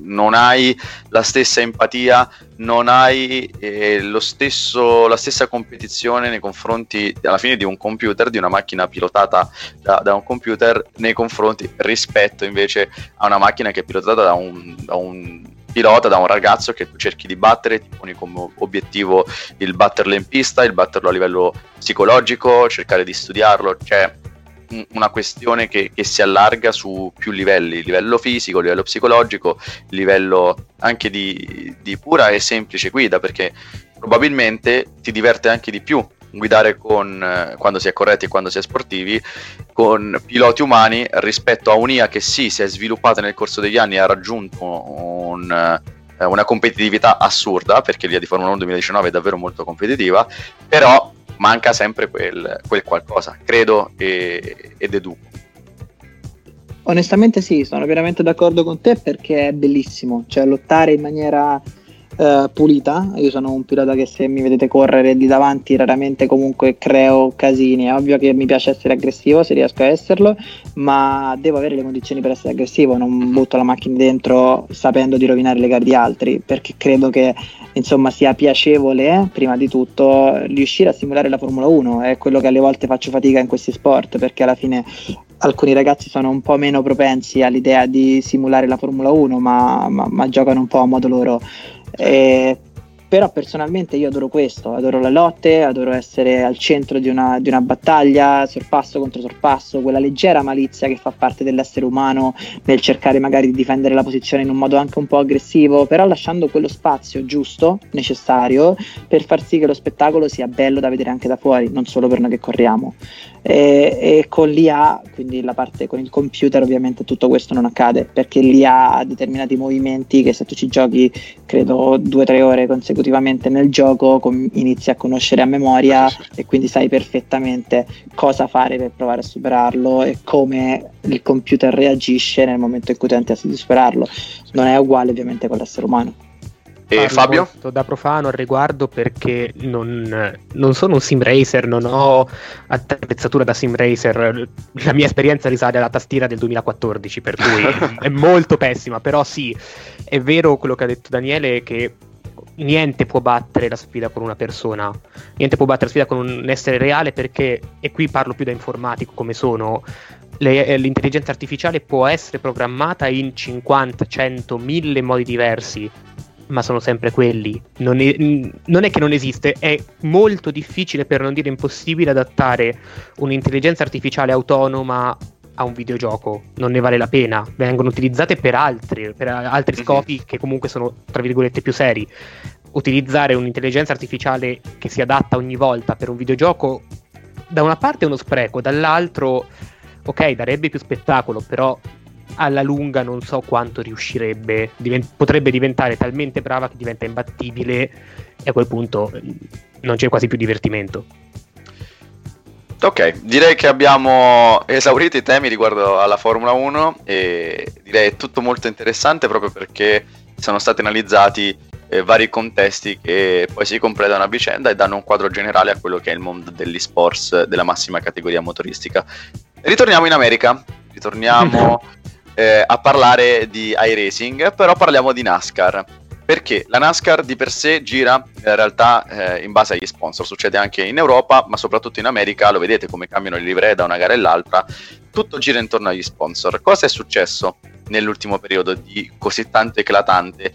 non hai la stessa empatia, non hai eh, stesso, la stessa competizione nei confronti alla fine di un computer, di una macchina pilotata da, da, un computer, nei confronti rispetto invece a una macchina che è pilotata da un, da un pilota, da un ragazzo che tu cerchi di battere, ti poni come obiettivo il batterlo in pista, il batterlo a livello psicologico, cercare di studiarlo, cioè una questione che, che, si allarga su più livelli, livello fisico, livello psicologico, livello anche di, di pura e semplice guida, perché probabilmente ti diverte anche di più guidare con, eh, quando si è corretti e quando si è sportivi con piloti umani rispetto a un'IA che sì si è sviluppata nel corso degli anni e ha raggiunto un, eh, una competitività assurda perché l'IA di Formula 1 2019 è davvero molto competitiva però manca sempre quel, quel qualcosa, credo e, e deduco. Onestamente sì, sono veramente d'accordo con te perché è bellissimo, cioè lottare in maniera uh, pulita. Io sono un pilota che se mi vedete correre di davanti raramente comunque creo casini. È ovvio che mi piace essere aggressivo se riesco a esserlo, ma devo avere le condizioni per essere aggressivo. Non butto la macchina dentro sapendo di rovinare le gare di altri, perché credo che insomma sia piacevole prima di tutto riuscire a simulare la Formula 1. È quello che alle volte faccio fatica in questi sport, perché alla fine alcuni ragazzi sono un po' meno propensi all'idea di simulare la Formula 1, ma, ma, ma giocano un po' a modo loro. Eh, però personalmente io adoro questo, adoro le lotte, adoro essere al centro di una, di una, battaglia, sorpasso contro sorpasso, quella leggera malizia che fa parte dell'essere umano nel cercare magari di difendere la posizione in un modo anche un po' aggressivo, però lasciando quello spazio giusto, necessario, per far sì che lo spettacolo sia bello da vedere anche da fuori, non solo per noi che corriamo e, e, con l'IA, quindi la parte con il computer ovviamente tutto questo non accade perché l'IA ha determinati movimenti che se tu ci giochi credo due o tre ore consecutivamente nel gioco com- inizi a conoscere a memoria e quindi sai perfettamente cosa fare per provare a superarlo e come il computer reagisce nel momento in cui tenti di superarlo. Non è uguale ovviamente con l'essere umano. E Fabio? Da profano al riguardo perché non, non, sono un sim racer, non ho attrezzatura da sim racer. La mia esperienza risale alla tastiera del 2014, per cui è molto pessima. Però sì, è vero quello che ha detto Daniele che niente può battere la sfida con una persona, niente può battere la sfida con un essere reale perché, e qui parlo più da informatico come sono, le, eh, l'intelligenza artificiale può essere programmata in 50, 100, 1000 modi diversi, ma sono sempre quelli. Non è, non è, che non esiste, è molto difficile, per non dire impossibile, adattare un'intelligenza artificiale autonoma a un videogioco. Non ne vale la pena. Vengono utilizzate per altri, per altri mhm. scopi mm-hmm. che comunque sono, tra virgolette, più seri. Utilizzare un'intelligenza artificiale che si adatta ogni volta per un videogioco, da una parte è uno spreco, dall'altro, ok, darebbe più spettacolo, però alla lunga non so quanto riuscirebbe, divent- potrebbe diventare talmente brava che diventa imbattibile e a quel punto mm, non c'è quasi più divertimento. Ok, direi che abbiamo esaurito i temi riguardo alla Formula 1 e direi tutto molto interessante proprio perché sono stati analizzati eh, vari contesti che poi si completano a vicenda e danno un quadro generale a quello che è il mondo degli sports della massima categoria motoristica. Ritorniamo in America, ritorniamo eh, a parlare di iRacing, però parliamo di NASCAR. Perché la NASCAR di per sé gira in realtà eh, in base agli sponsor, succede anche in Europa, ma soprattutto in America, lo vedete come cambiano le livree da una gara all'altra, tutto gira intorno agli sponsor. Cosa è successo nell'ultimo periodo di così tanto eclatante?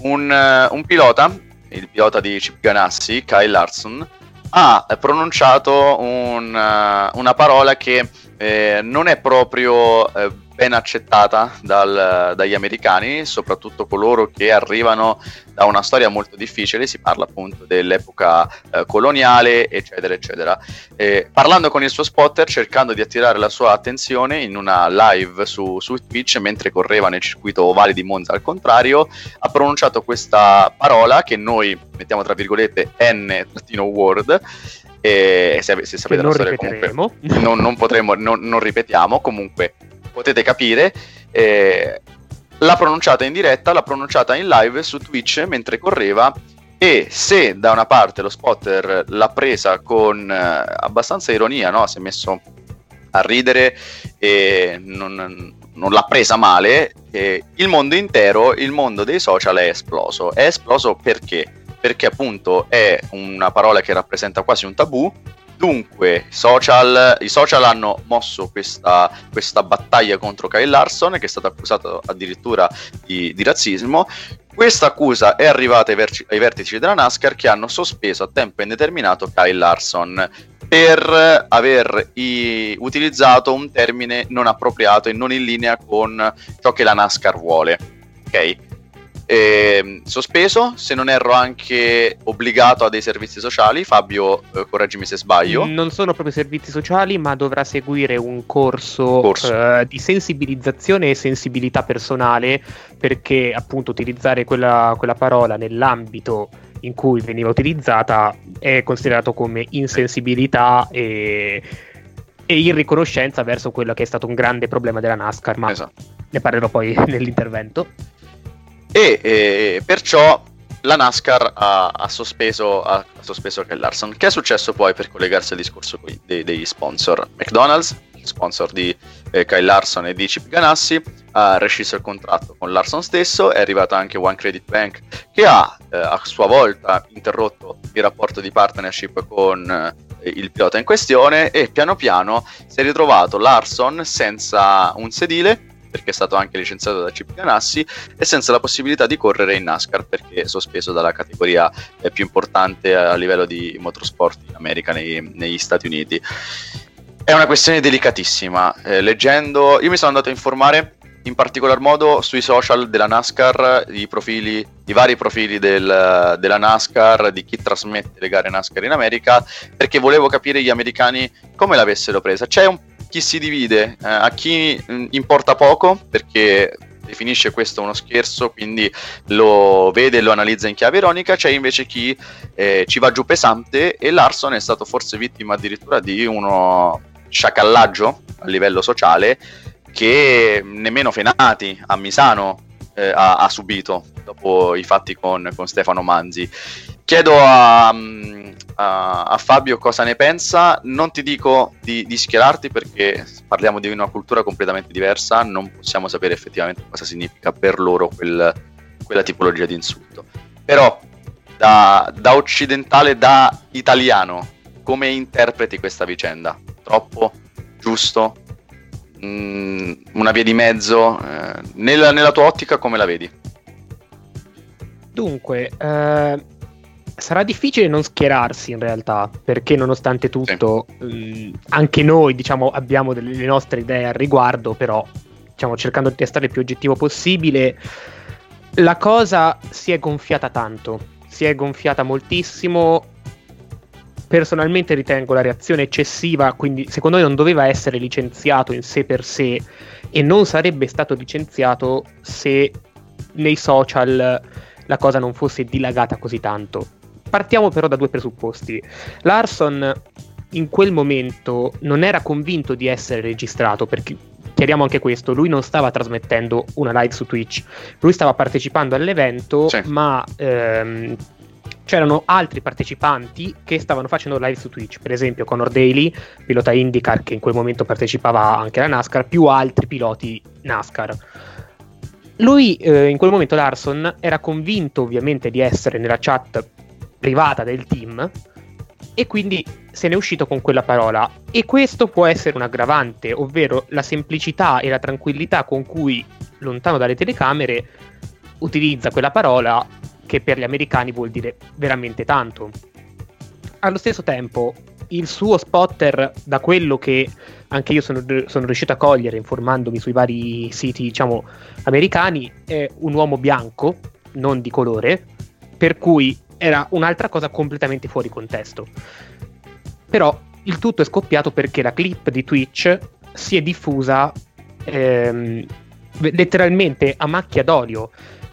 Un, uh, un pilota, il pilota di Chip Ganassi, Kyle Larson, ha pronunciato un, uh, una parola che eh, non è proprio eh, ben accettata dal, dagli americani, soprattutto coloro che arrivano da una storia molto difficile, si parla appunto dell'epoca eh, coloniale, eccetera, eccetera. Eh, parlando con il suo spotter, cercando di attirare la sua attenzione in una live su, su Twitch, mentre correva nel circuito ovale di Monza al contrario, ha pronunciato questa parola che noi mettiamo tra virgolette N-word, e se, se sapete la storia comunque non, non potremo, non, non ripetiamo, comunque potete capire, eh, l'ha pronunciata in diretta, l'ha pronunciata in live su Twitch mentre correva e se da una parte lo spotter l'ha presa con eh, abbastanza ironia, no? si è messo a ridere e non, non l'ha presa male, eh, il mondo intero, il mondo dei social è esploso. È esploso perché? Perché appunto è una parola che rappresenta quasi un tabù Dunque, social, i social hanno mosso questa, questa, battaglia contro Kyle Larson, che è stato accusato addirittura di, di razzismo. Questa accusa è arrivata ai, verci, ai, vertici della NASCAR che hanno sospeso a tempo indeterminato Kyle Larson per aver i, utilizzato un termine non appropriato e non in linea con ciò che la NASCAR vuole. Ok? Eh, sospeso, se non erro anche obbligato a dei servizi sociali. Fabio, eh, correggimi se sbaglio. Non sono proprio servizi sociali, ma dovrà seguire un corso, corso. Eh, di sensibilizzazione e sensibilità personale, perché appunto utilizzare quella, quella parola nell'ambito in cui veniva utilizzata è considerato come insensibilità e e irriconoscenza verso quello che è stato un grande problema della NASCAR, ma esatto. ne parlerò poi nell'intervento e eh, perciò la NASCAR ha, ha sospeso, ha, ha sospeso Kel Larson. Che è successo poi per collegarsi al discorso dei, degli sponsor? McDonald's, sponsor di eh, Kyle Larson e di Chip Ganassi, ha rescisso il contratto con Larson stesso, è arrivato anche One Credit Bank che ha eh, a sua volta interrotto il rapporto di partnership con eh, il pilota in questione e piano piano si è ritrovato Larson senza un sedile perché è stato anche licenziato da Chip Ganassi e senza la possibilità di correre in NASCAR perché è sospeso dalla categoria eh, più importante a livello di motorsport in America, nei, negli Stati Uniti. È una questione delicatissima. Eh, leggendo, io mi sono andato a informare in particolar modo sui social della NASCAR, i, profili, i vari profili del, della NASCAR, di chi trasmette le gare NASCAR in America, perché volevo capire gli americani come l'avessero presa. C'è un chi si divide, eh, a chi mm, importa poco perché definisce questo uno scherzo, quindi lo vede e lo analizza in chiave ironica, c'è invece chi eh, ci va giù pesante e Larson è stato forse vittima addirittura di uno sciacallaggio a livello sociale che nemmeno Fenati a Misano eh, ha, ha, subito dopo i fatti con, con Stefano Manzi. Chiedo a, a, a, Fabio cosa ne pensa. Non ti dico di, di, schierarti perché parliamo di una cultura completamente diversa, non possiamo sapere effettivamente cosa significa per loro quel, quella tipologia di insulto. Però da, da occidentale, da italiano, come interpreti questa vicenda? Troppo? Giusto? Mm, una via di mezzo? Eh, nella, nella, tua ottica come la vedi? Dunque, eh, sarà difficile non schierarsi in realtà, perché nonostante tutto, sì. mh, mm, anche noi diciamo, abbiamo delle nostre idee al riguardo, però diciamo, cercando di stare il più oggettivo possibile, la cosa si è gonfiata tanto, si è gonfiata moltissimo. Personalmente ritengo la reazione eccessiva, quindi secondo me non doveva essere licenziato in sé per sé e non sarebbe stato licenziato se nei social la cosa non fosse dilagata così tanto. Partiamo però da due presupposti. Larson in quel momento non era convinto di essere registrato perché chiariamo anche questo, lui non stava trasmettendo una live su Twitch, lui stava partecipando all'evento, sì. ma ehm, c'erano altri partecipanti che stavano facendo live su Twitch, per esempio Conor Daly, pilota IndyCar che in quel momento partecipava anche alla NASCAR, più altri piloti NASCAR. Lui eh, in quel momento Larson era convinto ovviamente di essere nella chat privata del team e quindi se n'è uscito con quella parola e questo può essere un aggravante, ovvero la semplicità e la tranquillità con cui lontano dalle telecamere utilizza quella parola che per gli americani vuol dire veramente tanto. Allo stesso tempo, il suo spotter, da quello che anche io sono, sono riuscito a cogliere informandomi sui vari siti, diciamo, americani, è un uomo bianco, non di colore, per cui era un'altra cosa completamente fuori contesto. Però il tutto è scoppiato perché la clip di Twitch si è diffusa ehm, letteralmente a macchia d'olio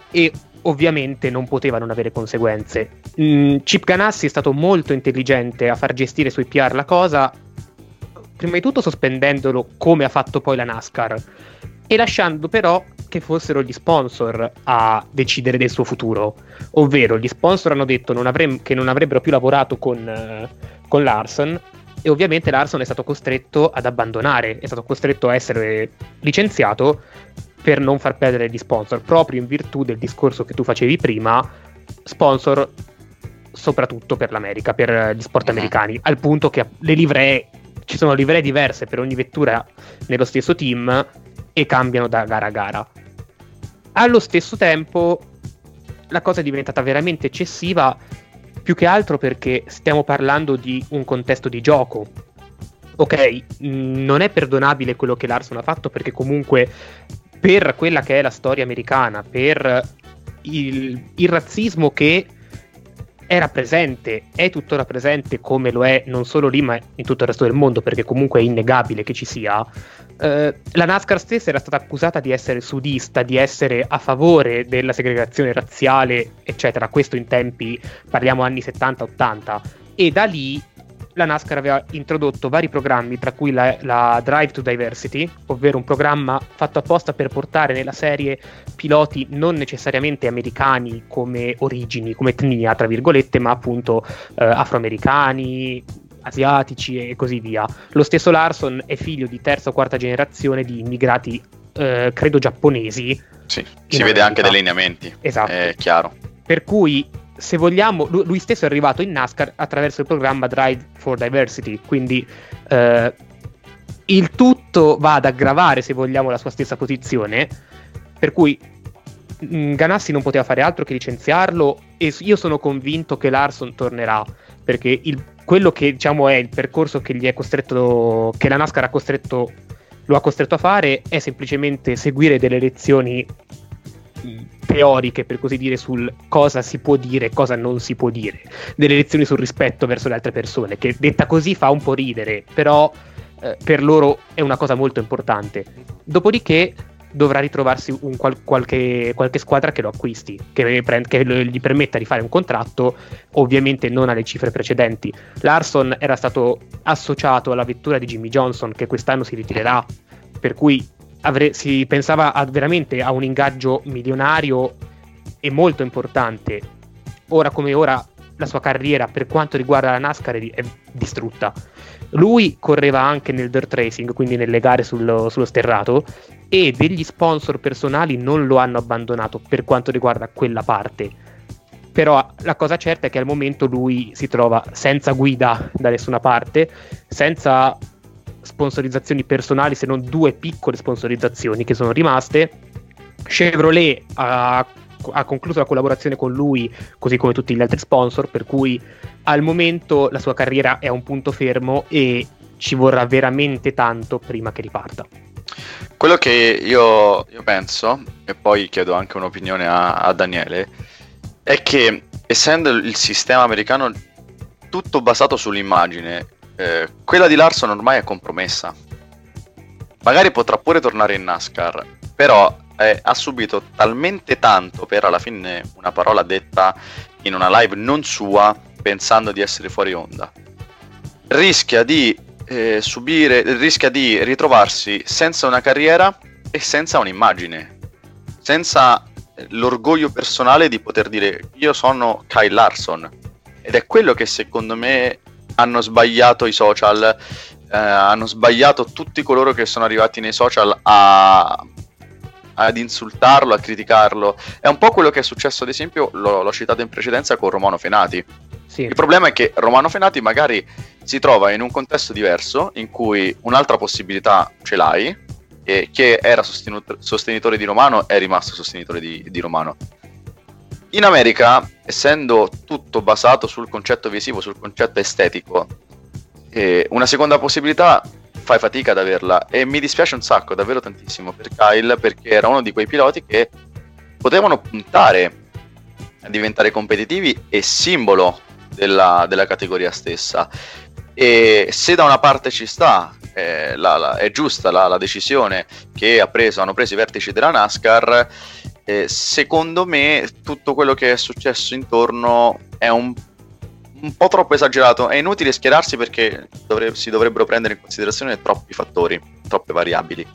e ovviamente non poteva non avere conseguenze. Mm, Chip Ganassi è stato molto intelligente a far gestire sui PR la cosa, prima di tutto sospendendolo come ha fatto poi la NASCAR e lasciando però che fossero gli sponsor a decidere del suo futuro. Ovvero, gli sponsor hanno detto non avrem- che non avrebbero più lavorato con, uh, con Larson e ovviamente Larson è stato costretto ad abbandonare, è stato costretto a essere licenziato per non far perdere gli sponsor, proprio in virtù del discorso che tu facevi prima, sponsor soprattutto per l'America, per gli sport uh-huh. americani, al punto che le livree, ci sono livree diverse per ogni vettura nello stesso team e cambiano da gara a gara. Allo stesso tempo la cosa è diventata veramente eccessiva più che altro perché stiamo parlando di un contesto di gioco. Ok, non è perdonabile quello che Larson ha fatto perché comunque per quella che è la storia americana, per il, il razzismo che era presente, è tuttora presente come lo è non solo lì ma in tutto il resto del mondo perché comunque è innegabile che ci sia, eh, la NASCAR stessa era stata accusata di essere sudista, di essere a favore della segregazione razziale, eccetera. Questo in tempi, parliamo anni 70-80. E da lì la NASCAR aveva introdotto vari programmi, tra cui la, la, Drive to Diversity, ovvero un programma fatto apposta per portare nella serie piloti non necessariamente americani come origini, come etnia, tra virgolette, ma appunto eh, afroamericani, asiatici e così via. Lo stesso Larson è figlio di terza o quarta generazione di immigrati, eh, credo giapponesi. Sì, si vede anche dai lineamenti. Esatto. È chiaro. Per cui, se vogliamo, lui stesso è arrivato in NASCAR attraverso il programma Drive for Diversity, quindi eh, il tutto va ad aggravare, se vogliamo, la sua stessa posizione. Per cui mm, Ganassi non poteva fare altro che licenziarlo e io sono convinto che Larson tornerà perché il quello che diciamo è il percorso che gli è costretto, che la NASCAR ha costretto, lo ha costretto a fare è semplicemente seguire delle lezioni teoriche, per così dire, sul cosa si può dire e cosa non si può dire, delle lezioni sul rispetto verso le altre persone, che detta così fa un po' ridere, però eh, per loro è una cosa molto importante. Dopodiché dovrà ritrovarsi qual- qualche, qualche, squadra che lo acquisti, che, pre- che, gli permetta di fare un contratto, ovviamente non alle cifre precedenti. Larson era stato associato alla vettura di Jimmy Johnson, che quest'anno si ritirerà, per cui avre- si pensava a, veramente a un ingaggio milionario e molto importante. Ora come ora la sua carriera per quanto riguarda la NASCAR è, distrutta. Lui correva anche nel dirt racing, quindi nelle gare sullo, sullo sterrato, e degli sponsor personali non lo hanno abbandonato per quanto riguarda quella parte. però la cosa certa è che al momento lui si trova senza guida da nessuna parte, senza sponsorizzazioni personali se non due piccole sponsorizzazioni che sono rimaste. Chevrolet ha, ha, concluso la collaborazione con lui, così come tutti gli altri sponsor, per cui al momento la sua carriera è a un punto fermo e ci vorrà veramente tanto prima che riparta. Quello che io, io penso, e poi chiedo anche un'opinione a, a Daniele, è che essendo il sistema americano tutto basato sull'immagine, eh, quella di Larson ormai è compromessa. Magari potrà pure tornare in NASCAR, però eh, ha subito talmente tanto per alla fine una parola detta in una live non sua, pensando di essere fuori onda. Rischia di eh, subire, rischia di ritrovarsi senza una carriera e senza un'immagine, senza l'orgoglio personale di poter dire io sono Kyle Larson. Ed è quello che secondo me hanno sbagliato i social, eh, hanno sbagliato tutti coloro che sono arrivati nei social a, ad insultarlo, a criticarlo. È un po' quello che è successo, ad esempio, l'ho, l'ho citato in precedenza con Romano Fenati. Sì. Il problema è che Romano Fenati magari si trova in un contesto diverso in cui un'altra possibilità ce l'hai, e che era sostenitore di Romano è rimasto sostenitore di, di Romano. In America, essendo tutto basato sul concetto visivo, sul concetto estetico, eh, una seconda possibilità fai fatica ad averla e mi dispiace un sacco, davvero tantissimo per Kyle perché era uno di quei piloti che potevano puntare a diventare competitivi e simbolo della, della categoria stessa. E se da una parte ci sta, eh, la, la, è giusta la, la, decisione che ha preso, hanno preso i vertici della NASCAR, eh, secondo me tutto quello che è successo intorno è un, un po' troppo esagerato. È inutile schierarsi perché dovre- si dovrebbero prendere in considerazione troppi fattori, troppe variabili.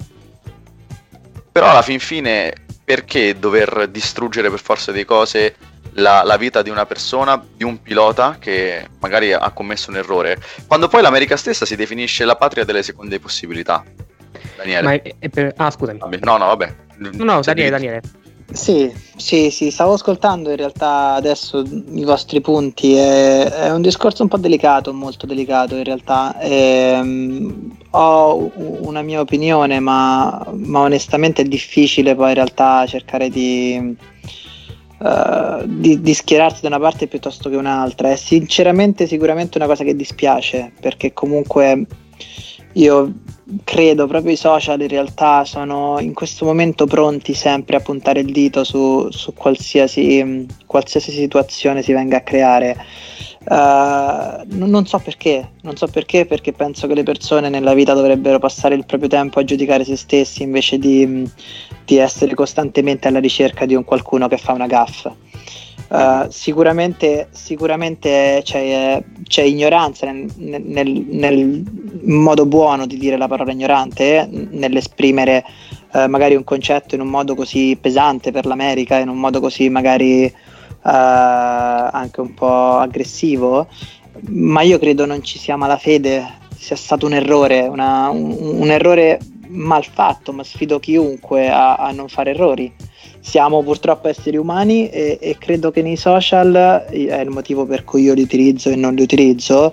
Però alla fin fine, perché dover distruggere per forza di cose la, la, vita di una persona, di un pilota che magari ha commesso un errore, quando poi l'America stessa si definisce la patria delle seconde possibilità. Daniele. È, è per... Ah, scusami. No, no, vabbè. No, no, Daniele, Daniele. Sì, sì, sì, stavo ascoltando in realtà adesso i vostri punti, è, è un discorso un po' delicato, molto delicato in realtà. E, um, ho una mia opinione, ma, ma, onestamente è difficile poi in realtà cercare di, uh, di, di, schierarsi da una parte piuttosto che un'altra. È sinceramente sicuramente una cosa che dispiace, perché comunque io credo proprio i social in realtà sono in questo momento pronti sempre a puntare il dito su, su qualsiasi, qualsiasi, situazione si venga a creare. Uh, non so perché, non so perché, perché penso che le persone nella vita dovrebbero passare il proprio tempo a giudicare se stessi invece di, di essere costantemente alla ricerca di un qualcuno che fa una gaffa. Uh, sicuramente, sicuramente c'è, c'è ignoranza nel, nel, nel, modo buono di dire la parola ignorante, nell'esprimere uh, magari un concetto in un modo così pesante per l'America, in un modo così magari uh, anche un po' aggressivo, ma io credo non ci sia malafede, sia stato un errore, una, un, un, errore mal fatto, ma sfido chiunque a, a non fare errori siamo purtroppo esseri umani e, e, credo che nei social, è il motivo per cui io li utilizzo e non li utilizzo,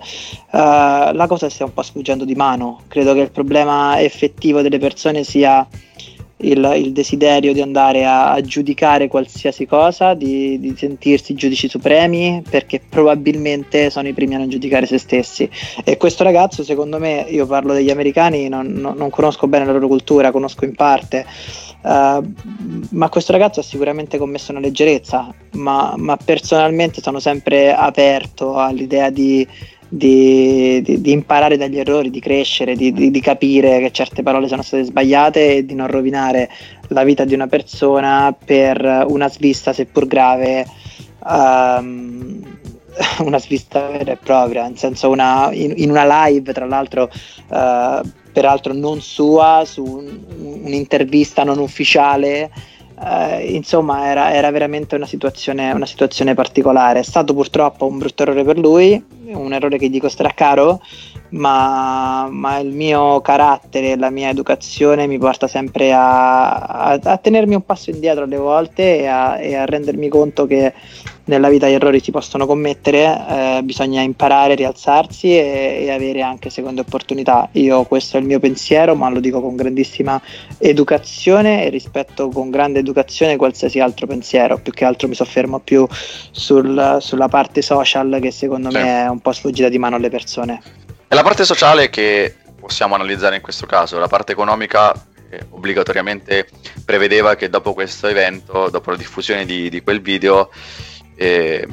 uh, la cosa stia un po' sfuggendo di mano. Credo che il problema effettivo delle persone sia il, il desiderio di andare a, a giudicare qualsiasi cosa, di, di, sentirsi giudici supremi, perché probabilmente sono i primi a non giudicare se stessi. E questo ragazzo, secondo me, io parlo degli americani, non, non, non conosco bene la loro cultura, conosco in parte Uh, ma questo ragazzo ha sicuramente commesso una leggerezza, ma, ma personalmente sono sempre aperto all'idea di, di, di, di, imparare dagli errori, di crescere, di, capire che certe parole sono state sbagliate e di non rovinare la vita di una persona per una svista, seppur grave. Um, una svista vera e propria, senso una, in, in, una live, tra l'altro, uh, peraltro non sua, su un, un'intervista non ufficiale. Eh, insomma, era, era veramente una situazione, una situazione, particolare. È stato purtroppo un brutto errore per lui, un errore che gli costerà caro, ma, ma, il mio carattere, la mia educazione mi porta sempre a, a, a tenermi un passo indietro alle volte e a, e a, rendermi conto che nella vita gli errori si possono commettere, eh, bisogna imparare, rialzarsi e, e, avere anche seconde opportunità. Io questo è il mio pensiero, ma lo dico con grandissima educazione e rispetto con grande educazione qualsiasi altro pensiero, più che altro mi soffermo più sul, sulla parte social che secondo me è un po' sfuggita di mano alle persone. È la parte sociale che possiamo analizzare in questo caso, la parte economica eh, obbligatoriamente prevedeva che dopo questo evento, dopo la diffusione di, di quel video, eh,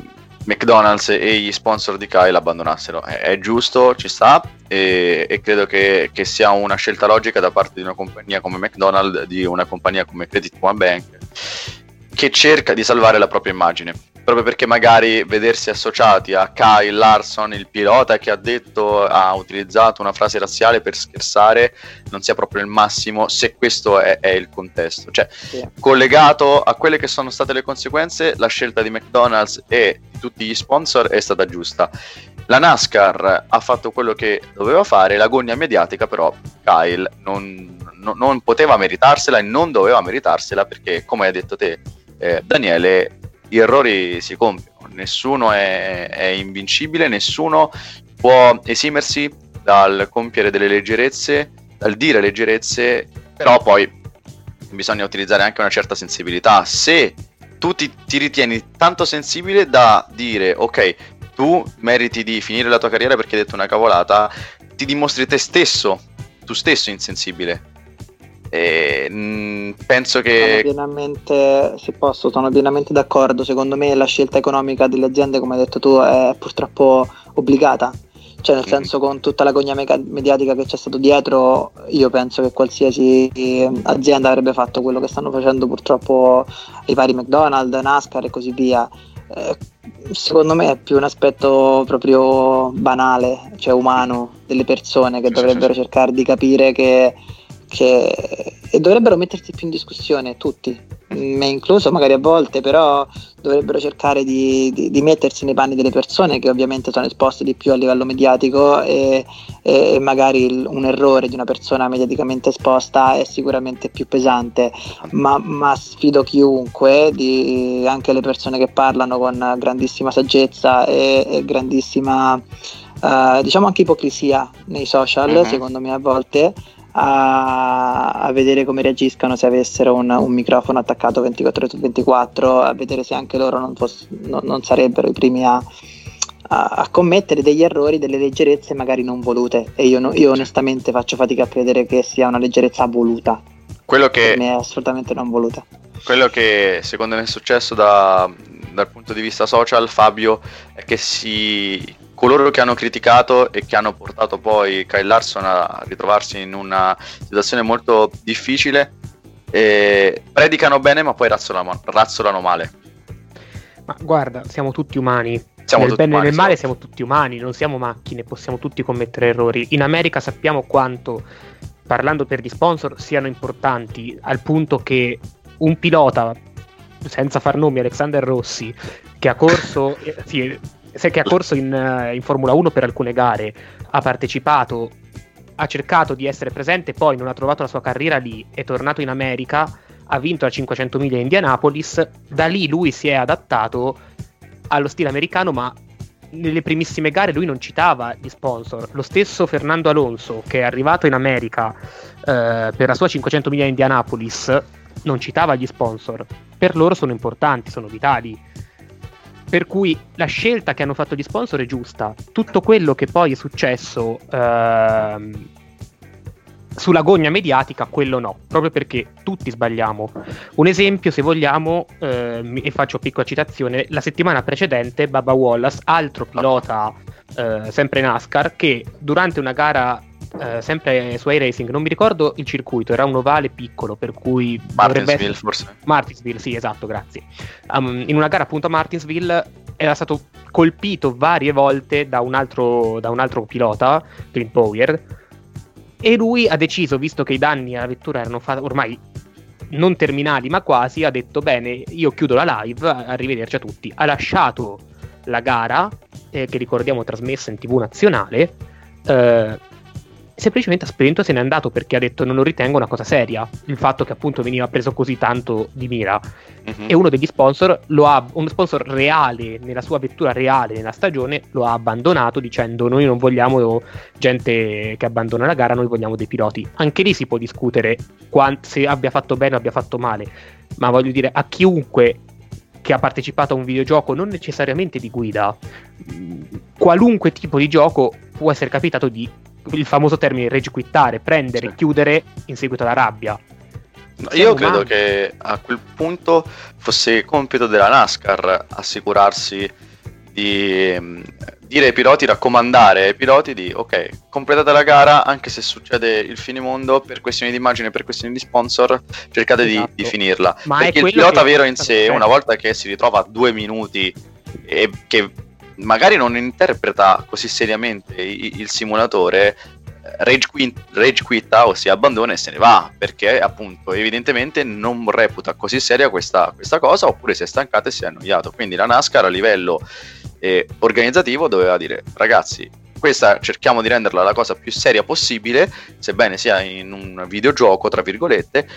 McDonald's e gli sponsor di Kyle abbandonassero. È, è giusto, ci sta e, e credo che, che, sia una scelta logica da parte di una compagnia come McDonald's, di una compagnia come Credit One Bank, che cerca di salvare la propria immagine proprio perché magari vedersi associati a Kyle Larson, il pilota che ha detto, ha utilizzato una frase razziale per scherzare, non sia proprio il massimo se questo è, è il contesto. Cioè, sì. collegato a quelle che sono state le conseguenze, la scelta di McDonald's e di tutti gli sponsor è stata giusta. La NASCAR ha fatto quello che doveva fare, l'agonia mediatica però Kyle non, non, non poteva meritarsela e non doveva meritarsela perché, come hai detto te, eh, Daniele, gli errori si compiono, nessuno è, è invincibile, nessuno può esimersi dal compiere delle leggerezze, dal dire leggerezze, però poi bisogna utilizzare anche una certa sensibilità. Se tu ti, ti, ritieni tanto sensibile da dire ok, tu meriti di finire la tua carriera perché hai detto una cavolata, ti dimostri te stesso, tu stesso insensibile. E, mh, mm, penso che. Sono pienamente, se posso, sono pienamente d'accordo. Secondo me la scelta economica delle aziende, come hai detto tu, è purtroppo obbligata. Cioè, nel mm. senso, con tutta la gogna mediatica che c'è stato dietro, io penso che qualsiasi azienda avrebbe fatto quello che stanno facendo purtroppo i vari McDonald's, NASCAR e così via. Eh, secondo me è più un aspetto proprio banale, cioè umano, delle persone che dovrebbero cercare di capire che che e dovrebbero mettersi più in discussione tutti, me incluso magari a volte, però dovrebbero cercare di, di, di, mettersi nei panni delle persone che ovviamente sono esposte di più a livello mediatico e, e magari il, un errore di una persona mediaticamente esposta è sicuramente più pesante, ma, ma sfido chiunque, di, anche le persone che parlano con grandissima saggezza e, e grandissima, uh, diciamo anche ipocrisia nei social, mm-hmm. secondo me a volte a, a, vedere come reagiscano se avessero un, un, microfono attaccato 24 ore su 24, a vedere se anche loro non, foss- non, non sarebbero i primi a, a, commettere degli errori, delle leggerezze magari non volute. E io, no, io, onestamente faccio fatica a credere che sia una leggerezza voluta. Quello che per me è assolutamente non voluta. Quello che secondo me è successo da, dal punto di vista social, Fabio, è che si coloro che hanno criticato e che hanno portato poi Kyle Larson a ritrovarsi in una situazione molto difficile eh, predicano bene ma poi razzolano, razzolano, male. Ma guarda, siamo tutti umani. Siamo nel bene e nel male siamo tutti umani, non siamo macchine, possiamo tutti commettere errori. In America sappiamo quanto, parlando per gli sponsor, siano importanti, al punto che un pilota, senza far nomi, Alexander Rossi, che ha corso, eh, sì, che ha corso in, eh, in, Formula 1 per alcune gare, ha partecipato, ha cercato di essere presente, poi non ha trovato la sua carriera lì, è tornato in America, ha vinto la 500 miglia Indianapolis, da lì lui si è adattato allo stile americano, ma nelle primissime gare lui non citava gli sponsor. Lo stesso Fernando Alonso, che è arrivato in America eh, per la sua 500 miglia Indianapolis, non citava gli sponsor. Per loro sono importanti, sono vitali. Per cui la scelta che hanno fatto gli sponsor è giusta. Tutto quello che poi è successo ehm, sulla gogna mediatica, quello no, proprio perché tutti sbagliamo. Un esempio, se vogliamo, ehm, e faccio piccola citazione, la settimana precedente Baba Wallace, altro pilota eh, sempre NASCAR, che durante una gara eh, sempre su iRacing, non mi ricordo il circuito, era un ovale piccolo, per cui... Martinsville essere... forse. Martinsville, sì, esatto, grazie. Um, in una gara appunto a Martinsville era stato colpito varie volte da un altro, da un altro pilota, Clint Bowyer, e lui ha deciso, visto che i danni alla vettura erano fa- ormai non terminali ma quasi, ha detto bene, io chiudo la live, arrivederci a tutti. Ha lasciato la gara, eh, che ricordiamo trasmessa in tv nazionale, eh, semplicemente ha spento e se n'è andato perché ha detto non lo ritengo una cosa seria. Il fatto che appunto veniva preso così tanto di mira. Uh-huh. e uno degli sponsor lo ha uno sponsor reale nella sua vettura reale nella stagione lo ha abbandonato dicendo noi non vogliamo gente che abbandona la gara noi vogliamo dei piloti. Anche lì si può discutere quant- se abbia fatto bene o abbia fatto male. Ma voglio dire a chiunque che ha partecipato a un videogioco non necessariamente di guida qualunque tipo di gioco può essere capitato di il famoso termine rage quittare, prendere, sì. chiudere in seguito alla rabbia. Io credo che a quel punto fosse compito della NASCAR assicurarsi di mm, dire ai piloti, raccomandare ai piloti di ok, completate la gara anche se succede il finimondo per questioni di immagine, per questioni di sponsor, cercate esatto. di, di, finirla. Ma Perché il pilota vero in sé, una volta che si ritrova a due minuti e che magari non interpreta così seriamente il, simulatore, rage, quit, rage quitta o si abbandona e se ne va perché appunto evidentemente non reputa così seria questa, questa cosa oppure si è stancato e si è annoiato. Quindi la NASCAR a livello eh, organizzativo doveva dire ragazzi questa cerchiamo di renderla la cosa più seria possibile sebbene sia in un videogioco tra virgolette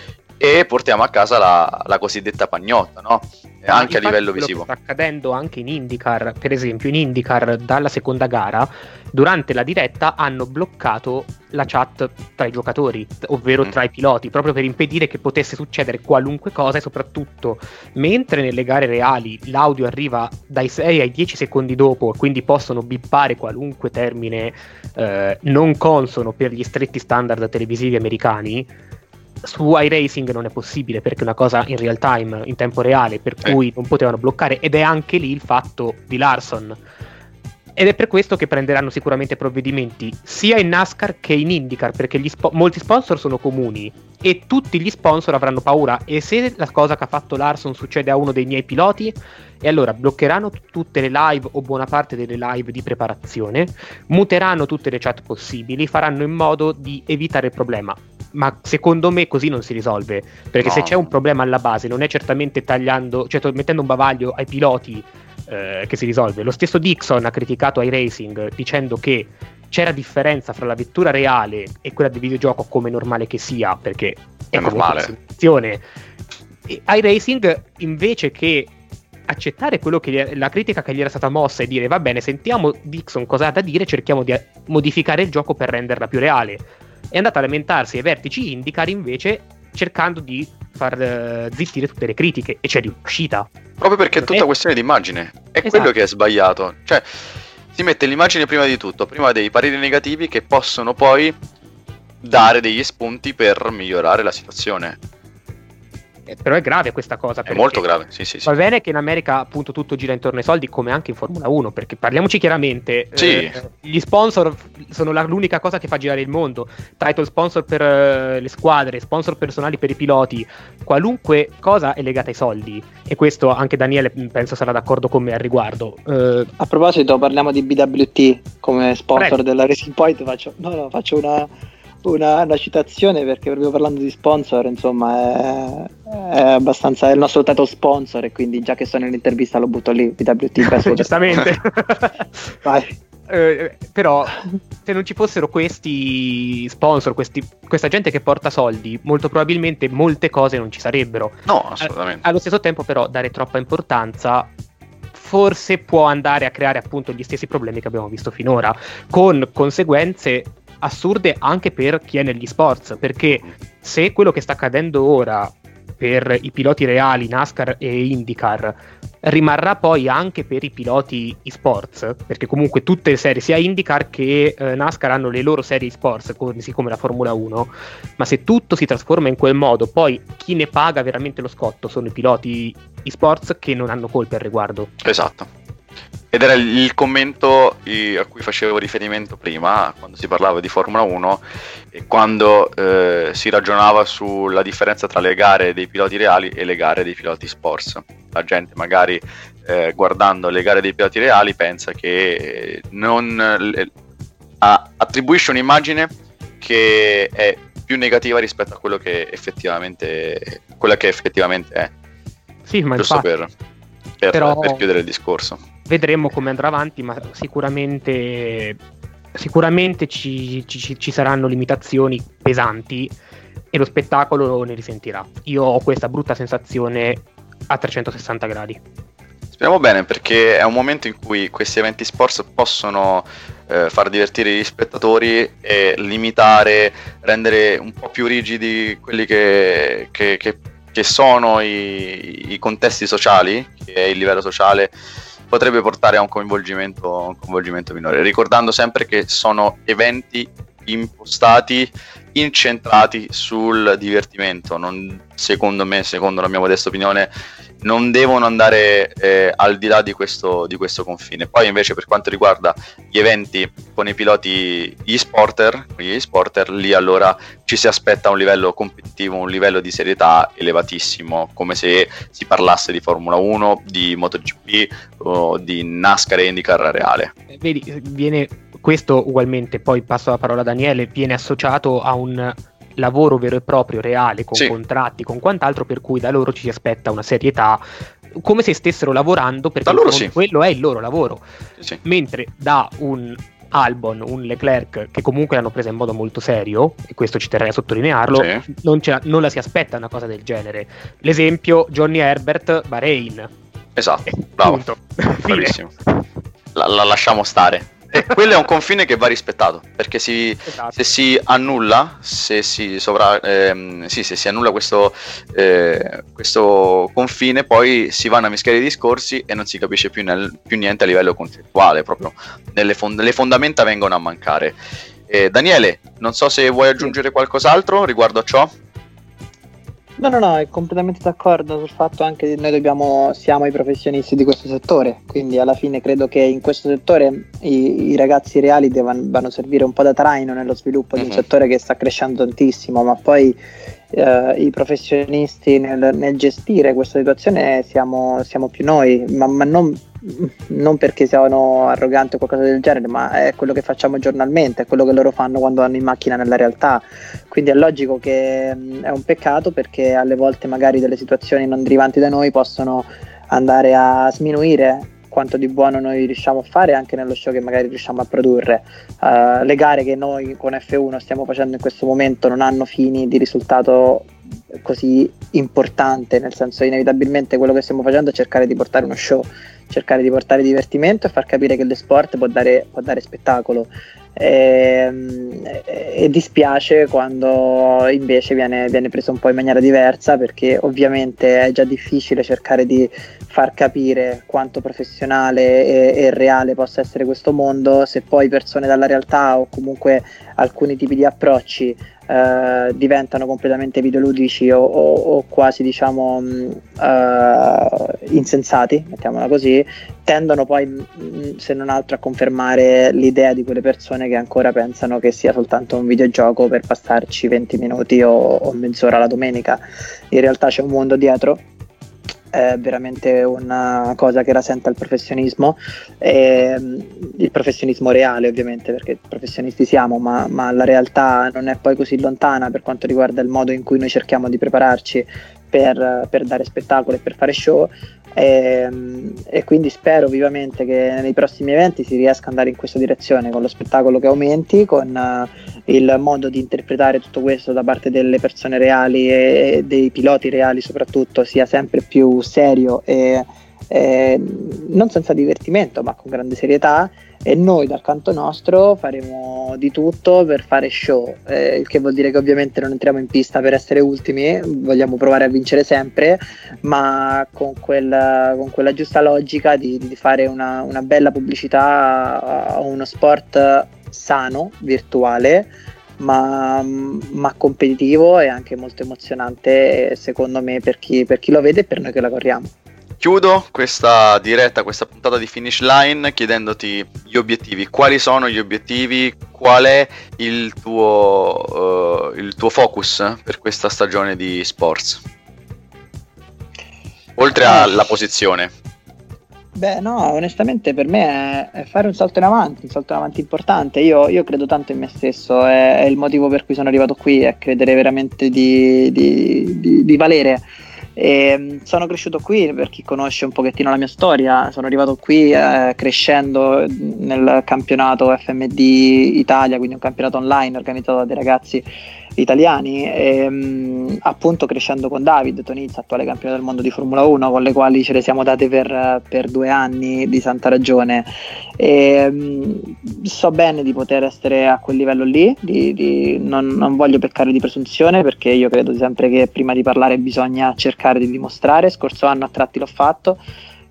e portiamo a casa la, la cosiddetta pagnotta, no? Ma anche a livello visivo. Sta accadendo anche in IndyCar, per esempio, in IndyCar dalla seconda gara, durante la diretta hanno bloccato la chat tra i giocatori, ovvero mm. tra i piloti, proprio per impedire che potesse succedere qualunque cosa e soprattutto mentre nelle gare reali l'audio arriva dai 6 ai 10 secondi dopo, quindi possono bippare qualunque termine eh, non consono per gli stretti standard televisivi americani su iRacing non è possibile perché è una cosa in real time, in tempo reale, per eh. cui non potevano bloccare ed è anche lì il fatto di Larson. Ed è per questo che prenderanno sicuramente provvedimenti sia in NASCAR che in IndyCar, perché spo- molti sponsor sono comuni e tutti gli sponsor avranno paura. E se la cosa che ha fatto Larson succede a uno dei miei piloti, e allora bloccheranno t- tutte le live o buona parte delle live di preparazione, muteranno tutte le chat possibili, faranno in modo di evitare il problema ma secondo me così non si risolve. Perché no. se c'è un problema alla base, non è certamente tagliando, cioè mettendo un bavaglio ai piloti eh, che si risolve. Lo stesso Dixon ha criticato iRacing dicendo che c'era differenza fra la vettura reale e quella del videogioco, come normale che sia, perché è, è normale. iRacing invece che accettare quello che la critica che gli era stata mossa e dire va bene, sentiamo Dixon cosa ha da dire, cerchiamo di modificare il gioco per renderla più reale è andata a lamentarsi ai vertici IndyCar invece cercando di far uh, zittire tutte le critiche e c'è riuscita. Proprio perché è tutta questione di immagine, è esatto. quello che è sbagliato. Cioè, si mette l'immagine prima di tutto, prima dei pareri negativi che possono poi dare degli spunti per migliorare la situazione. Eh, però è grave questa cosa. È molto grave, sì, sì, sì. Va bene che in America appunto tutto gira intorno ai soldi, come anche in Formula 1, perché parliamoci chiaramente, sì. eh, gli sponsor sono la, l'unica cosa che fa girare il mondo. Title sponsor per uh, le squadre, sponsor personali per i piloti, qualunque cosa è legata ai soldi. E questo anche Daniele mm, penso sarà d'accordo con me al riguardo. Uh, A proposito, parliamo di BWT come sponsor prego. della Racing Point, faccio, no, no, faccio una una, una, citazione perché proprio parlando di sponsor, insomma, è, è, abbastanza è il nostro title sponsor e quindi già che sono in intervista lo butto lì, PWT. Giustamente. Vai. Eh, però se non ci fossero questi sponsor, questi, questa gente che porta soldi, molto probabilmente molte cose non ci sarebbero. No, assolutamente. allo stesso tempo però dare troppa importanza forse può andare a creare appunto gli stessi problemi che abbiamo visto finora, con conseguenze assurde anche per chi è negli sports, perché se quello che sta accadendo ora per i piloti reali NASCAR e IndyCar rimarrà poi anche per i piloti esports, perché comunque tutte le serie, sia IndyCar che eh, NASCAR hanno le loro serie esports, così come la Formula 1, ma se tutto si trasforma in quel modo, poi chi ne paga veramente lo scotto sono i piloti esports che non hanno colpe al riguardo. Esatto. Ed era il commento a cui facevo riferimento prima, quando si parlava di Formula 1 e quando eh, si ragionava sulla differenza tra le gare dei piloti reali e le gare dei piloti sports. La gente magari eh, guardando le gare dei piloti reali pensa che non eh, attribuisce un'immagine che è più negativa rispetto a quello che effettivamente, quella che effettivamente è. Sì, ma Giusto infatti, per, per, però... per chiudere il discorso vedremo come andrà avanti, ma sicuramente sicuramente ci, ci, ci saranno limitazioni pesanti e lo spettacolo ne risentirà. Io ho questa brutta sensazione a 360 gradi. Speriamo bene perché è un momento in cui questi eventi sports possono eh, far divertire gli spettatori e limitare, rendere un po' più rigidi quelli che, che, che, che sono i, i, contesti sociali, che è il livello sociale potrebbe portare a un coinvolgimento, un coinvolgimento minore, ricordando sempre che sono eventi impostati, incentrati sul divertimento, non, secondo me, secondo la mia modesta opinione, non devono andare eh, al di là di questo, di questo, confine. Poi invece per quanto riguarda gli eventi con i piloti gli sporter, gli sporter, lì allora ci si aspetta un livello competitivo, un livello di serietà elevatissimo, come se si parlasse di Formula 1, di MotoGP o di NASCAR e IndyCar reale. Eh, vedi, viene questo ugualmente, poi passo la parola a Daniele, viene associato a un lavoro vero e proprio, reale, con sì. contratti, con quant'altro, per cui da loro ci si aspetta una serietà come se stessero lavorando perché sì. quello è il loro lavoro. Sì. Mentre da un Albon, un Leclerc che comunque l'hanno presa in modo molto serio, e questo ci terrei a sottolinearlo, sì. non, non, la si aspetta una cosa del genere. L'esempio Johnny Herbert, Bahrain. Esatto, bravo. Bravissimo. La, la lasciamo stare. E quello è un confine che va rispettato, perché si, esatto. se si annulla, se si, sovra, ehm, sì, se si annulla questo, eh, questo, confine, poi si vanno a mischiare i discorsi e non si capisce più, nel, più niente a livello concettuale, proprio fond- le fondamenta vengono a mancare. Eh, Daniele, non so se vuoi aggiungere qualcos'altro riguardo a ciò. No, no, no, è completamente d'accordo sul fatto anche che noi dobbiamo, siamo i professionisti di questo settore, quindi alla fine credo che in questo settore i, i ragazzi reali debbano servire un po' da traino nello sviluppo mm-hmm. di un mhm. settore che sta crescendo tantissimo, ma poi eh, i professionisti nel, nel, gestire questa situazione siamo, siamo più noi, ma, ma non, non, perché siano arroganti o qualcosa del genere, ma è quello che facciamo giornalmente, è quello che loro fanno quando vanno in macchina nella realtà. Quindi è logico che mh, mm, è un peccato perché alle volte magari delle situazioni non derivanti da noi possono andare a sminuire quanto di buono noi riusciamo a fare anche nello show che magari riusciamo a produrre. Uh, le gare che noi con F1 stiamo facendo in questo momento non hanno fini di risultato così importante, nel senso inevitabilmente quello che stiamo facendo è cercare di portare uno show, cercare di portare divertimento e far capire che lo sport può dare, può dare spettacolo. E, e, dispiace quando invece viene, viene preso un po' in maniera diversa perché ovviamente è già difficile cercare di far capire quanto professionale e, e, reale possa essere questo mondo se poi persone dalla realtà o comunque alcuni tipi di approcci eh, diventano completamente videoludici o, o, o quasi diciamo mh, uh, insensati, mettiamola così, tendono poi mh, se non altro a confermare l'idea di quelle persone che ancora pensano che sia soltanto un videogioco per passarci 20 minuti o, o mezz'ora la domenica. In realtà c'è un mondo dietro è veramente una cosa che rasenta il professionismo, e, il professionismo reale ovviamente perché professionisti siamo, ma, ma, la realtà non è poi così lontana per quanto riguarda il modo in cui noi cerchiamo di prepararci per, per dare spettacolo e per fare show. E, ehm, e, quindi spero vivamente che nei prossimi eventi si riesca ad andare in questa direzione con lo spettacolo che aumenti, con uh, il modo di interpretare tutto questo da parte delle persone reali e dei piloti reali soprattutto sia sempre più serio e, e non senza divertimento ma con grande serietà e noi dal canto nostro faremo di tutto per fare show, eh, il che vuol dire che ovviamente non entriamo in pista per essere ultimi, vogliamo provare a vincere sempre, ma con, quel, con quella giusta logica di, di fare una, una, bella pubblicità a uno sport sano, virtuale, ma, ma, competitivo e anche molto emozionante secondo me per chi, per chi lo vede e per noi che la corriamo. Chiudo questa diretta, questa puntata di Finish Line chiedendoti gli obiettivi. Quali sono gli obiettivi? Qual è il tuo, uh, il tuo focus per questa stagione di sports? Oltre alla posizione. Beh, no, onestamente per me è, è, fare un salto in avanti, un salto in avanti importante. Io, io credo tanto in me stesso, è, è, il motivo per cui sono arrivato qui, è credere veramente di, di, di, di valere E mm, sono cresciuto qui, per chi conosce un pochettino la mia storia, sono arrivato qui eh, crescendo nel campionato FMD Italia, quindi un campionato online organizzato da dei ragazzi italiani, e, mh, appunto crescendo con David Tonizza, attuale campione del mondo di Formula 1, con le quali ce le siamo date per, per due anni di santa ragione. E, mh, so bene di poter essere a quel livello lì, di, di, non, non, voglio peccare di presunzione perché io credo sempre che prima di parlare bisogna cercare di dimostrare, scorso anno a tratti l'ho fatto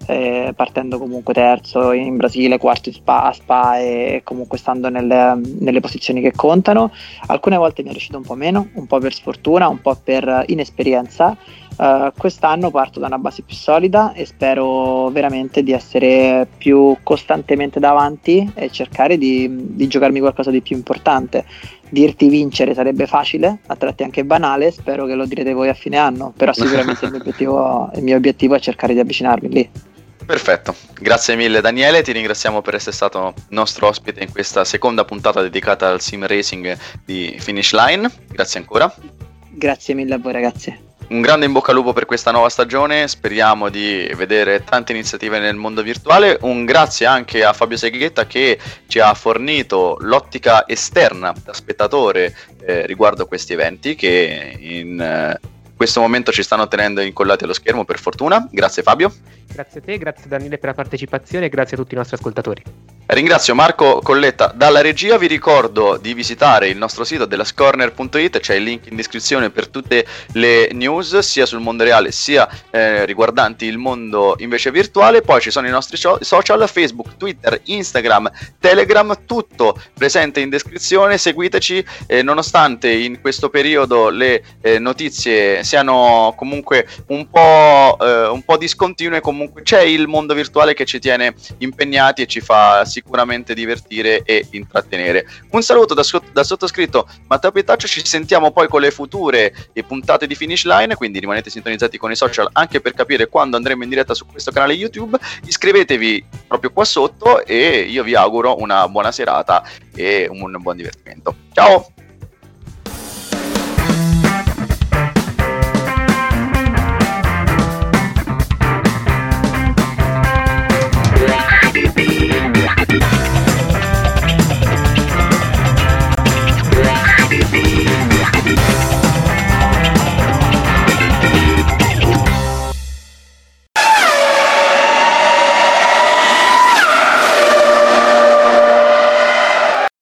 eh, partendo comunque terzo in Brasile, quarto in Spa, a Spa e comunque stando nelle, nelle, posizioni che contano. Alcune volte mi è riuscito un po' meno, un po' per sfortuna, un po' per inesperienza. Uh, quest'anno parto da una base più solida e spero veramente di essere più costantemente davanti e cercare di, di giocarmi qualcosa di più importante dirti vincere sarebbe facile, a tratti anche banale, spero che lo direte voi a fine anno, però sicuramente il, mio obiettivo, il mio obiettivo è cercare di avvicinarmi lì. Perfetto, grazie mille Daniele, ti ringraziamo per essere stato nostro ospite in questa seconda puntata dedicata al sim racing di Finish Line, grazie ancora. Grazie mille a voi ragazzi. Un grande in bocca al lupo per questa nuova stagione, speriamo di vedere tante iniziative nel mondo virtuale. Un grazie anche a Fabio Seghetta che ci ha fornito l'ottica esterna da spettatore eh, riguardo a questi eventi che in eh, questo momento ci stanno tenendo incollati allo schermo per fortuna. Grazie Fabio. Grazie a te, grazie Daniele per la partecipazione e grazie a tutti i nostri ascoltatori. Ringrazio Marco Colletta. Dalla regia, vi ricordo di visitare il nostro sito della scorner.it, c'è il link in descrizione per tutte le news sia sul mondo reale sia eh, riguardanti il mondo invece virtuale, poi ci sono i nostri social Facebook, Twitter, Instagram, Telegram, tutto presente in descrizione, seguiteci eh, nonostante in questo periodo le eh, notizie siano comunque un po', eh, un po' discontinue, comunque c'è il mondo virtuale che ci tiene impegnati e ci fa sicuramente divertire e intrattenere. Un saluto da, da sottoscritto Matteo Pietaccio, ci sentiamo poi con le future puntate di Finish Line, quindi rimanete sintonizzati con i social anche per capire quando andremo in diretta su questo canale YouTube. Iscrivetevi proprio qua sotto e io vi auguro una buona serata e un buon divertimento. Ciao!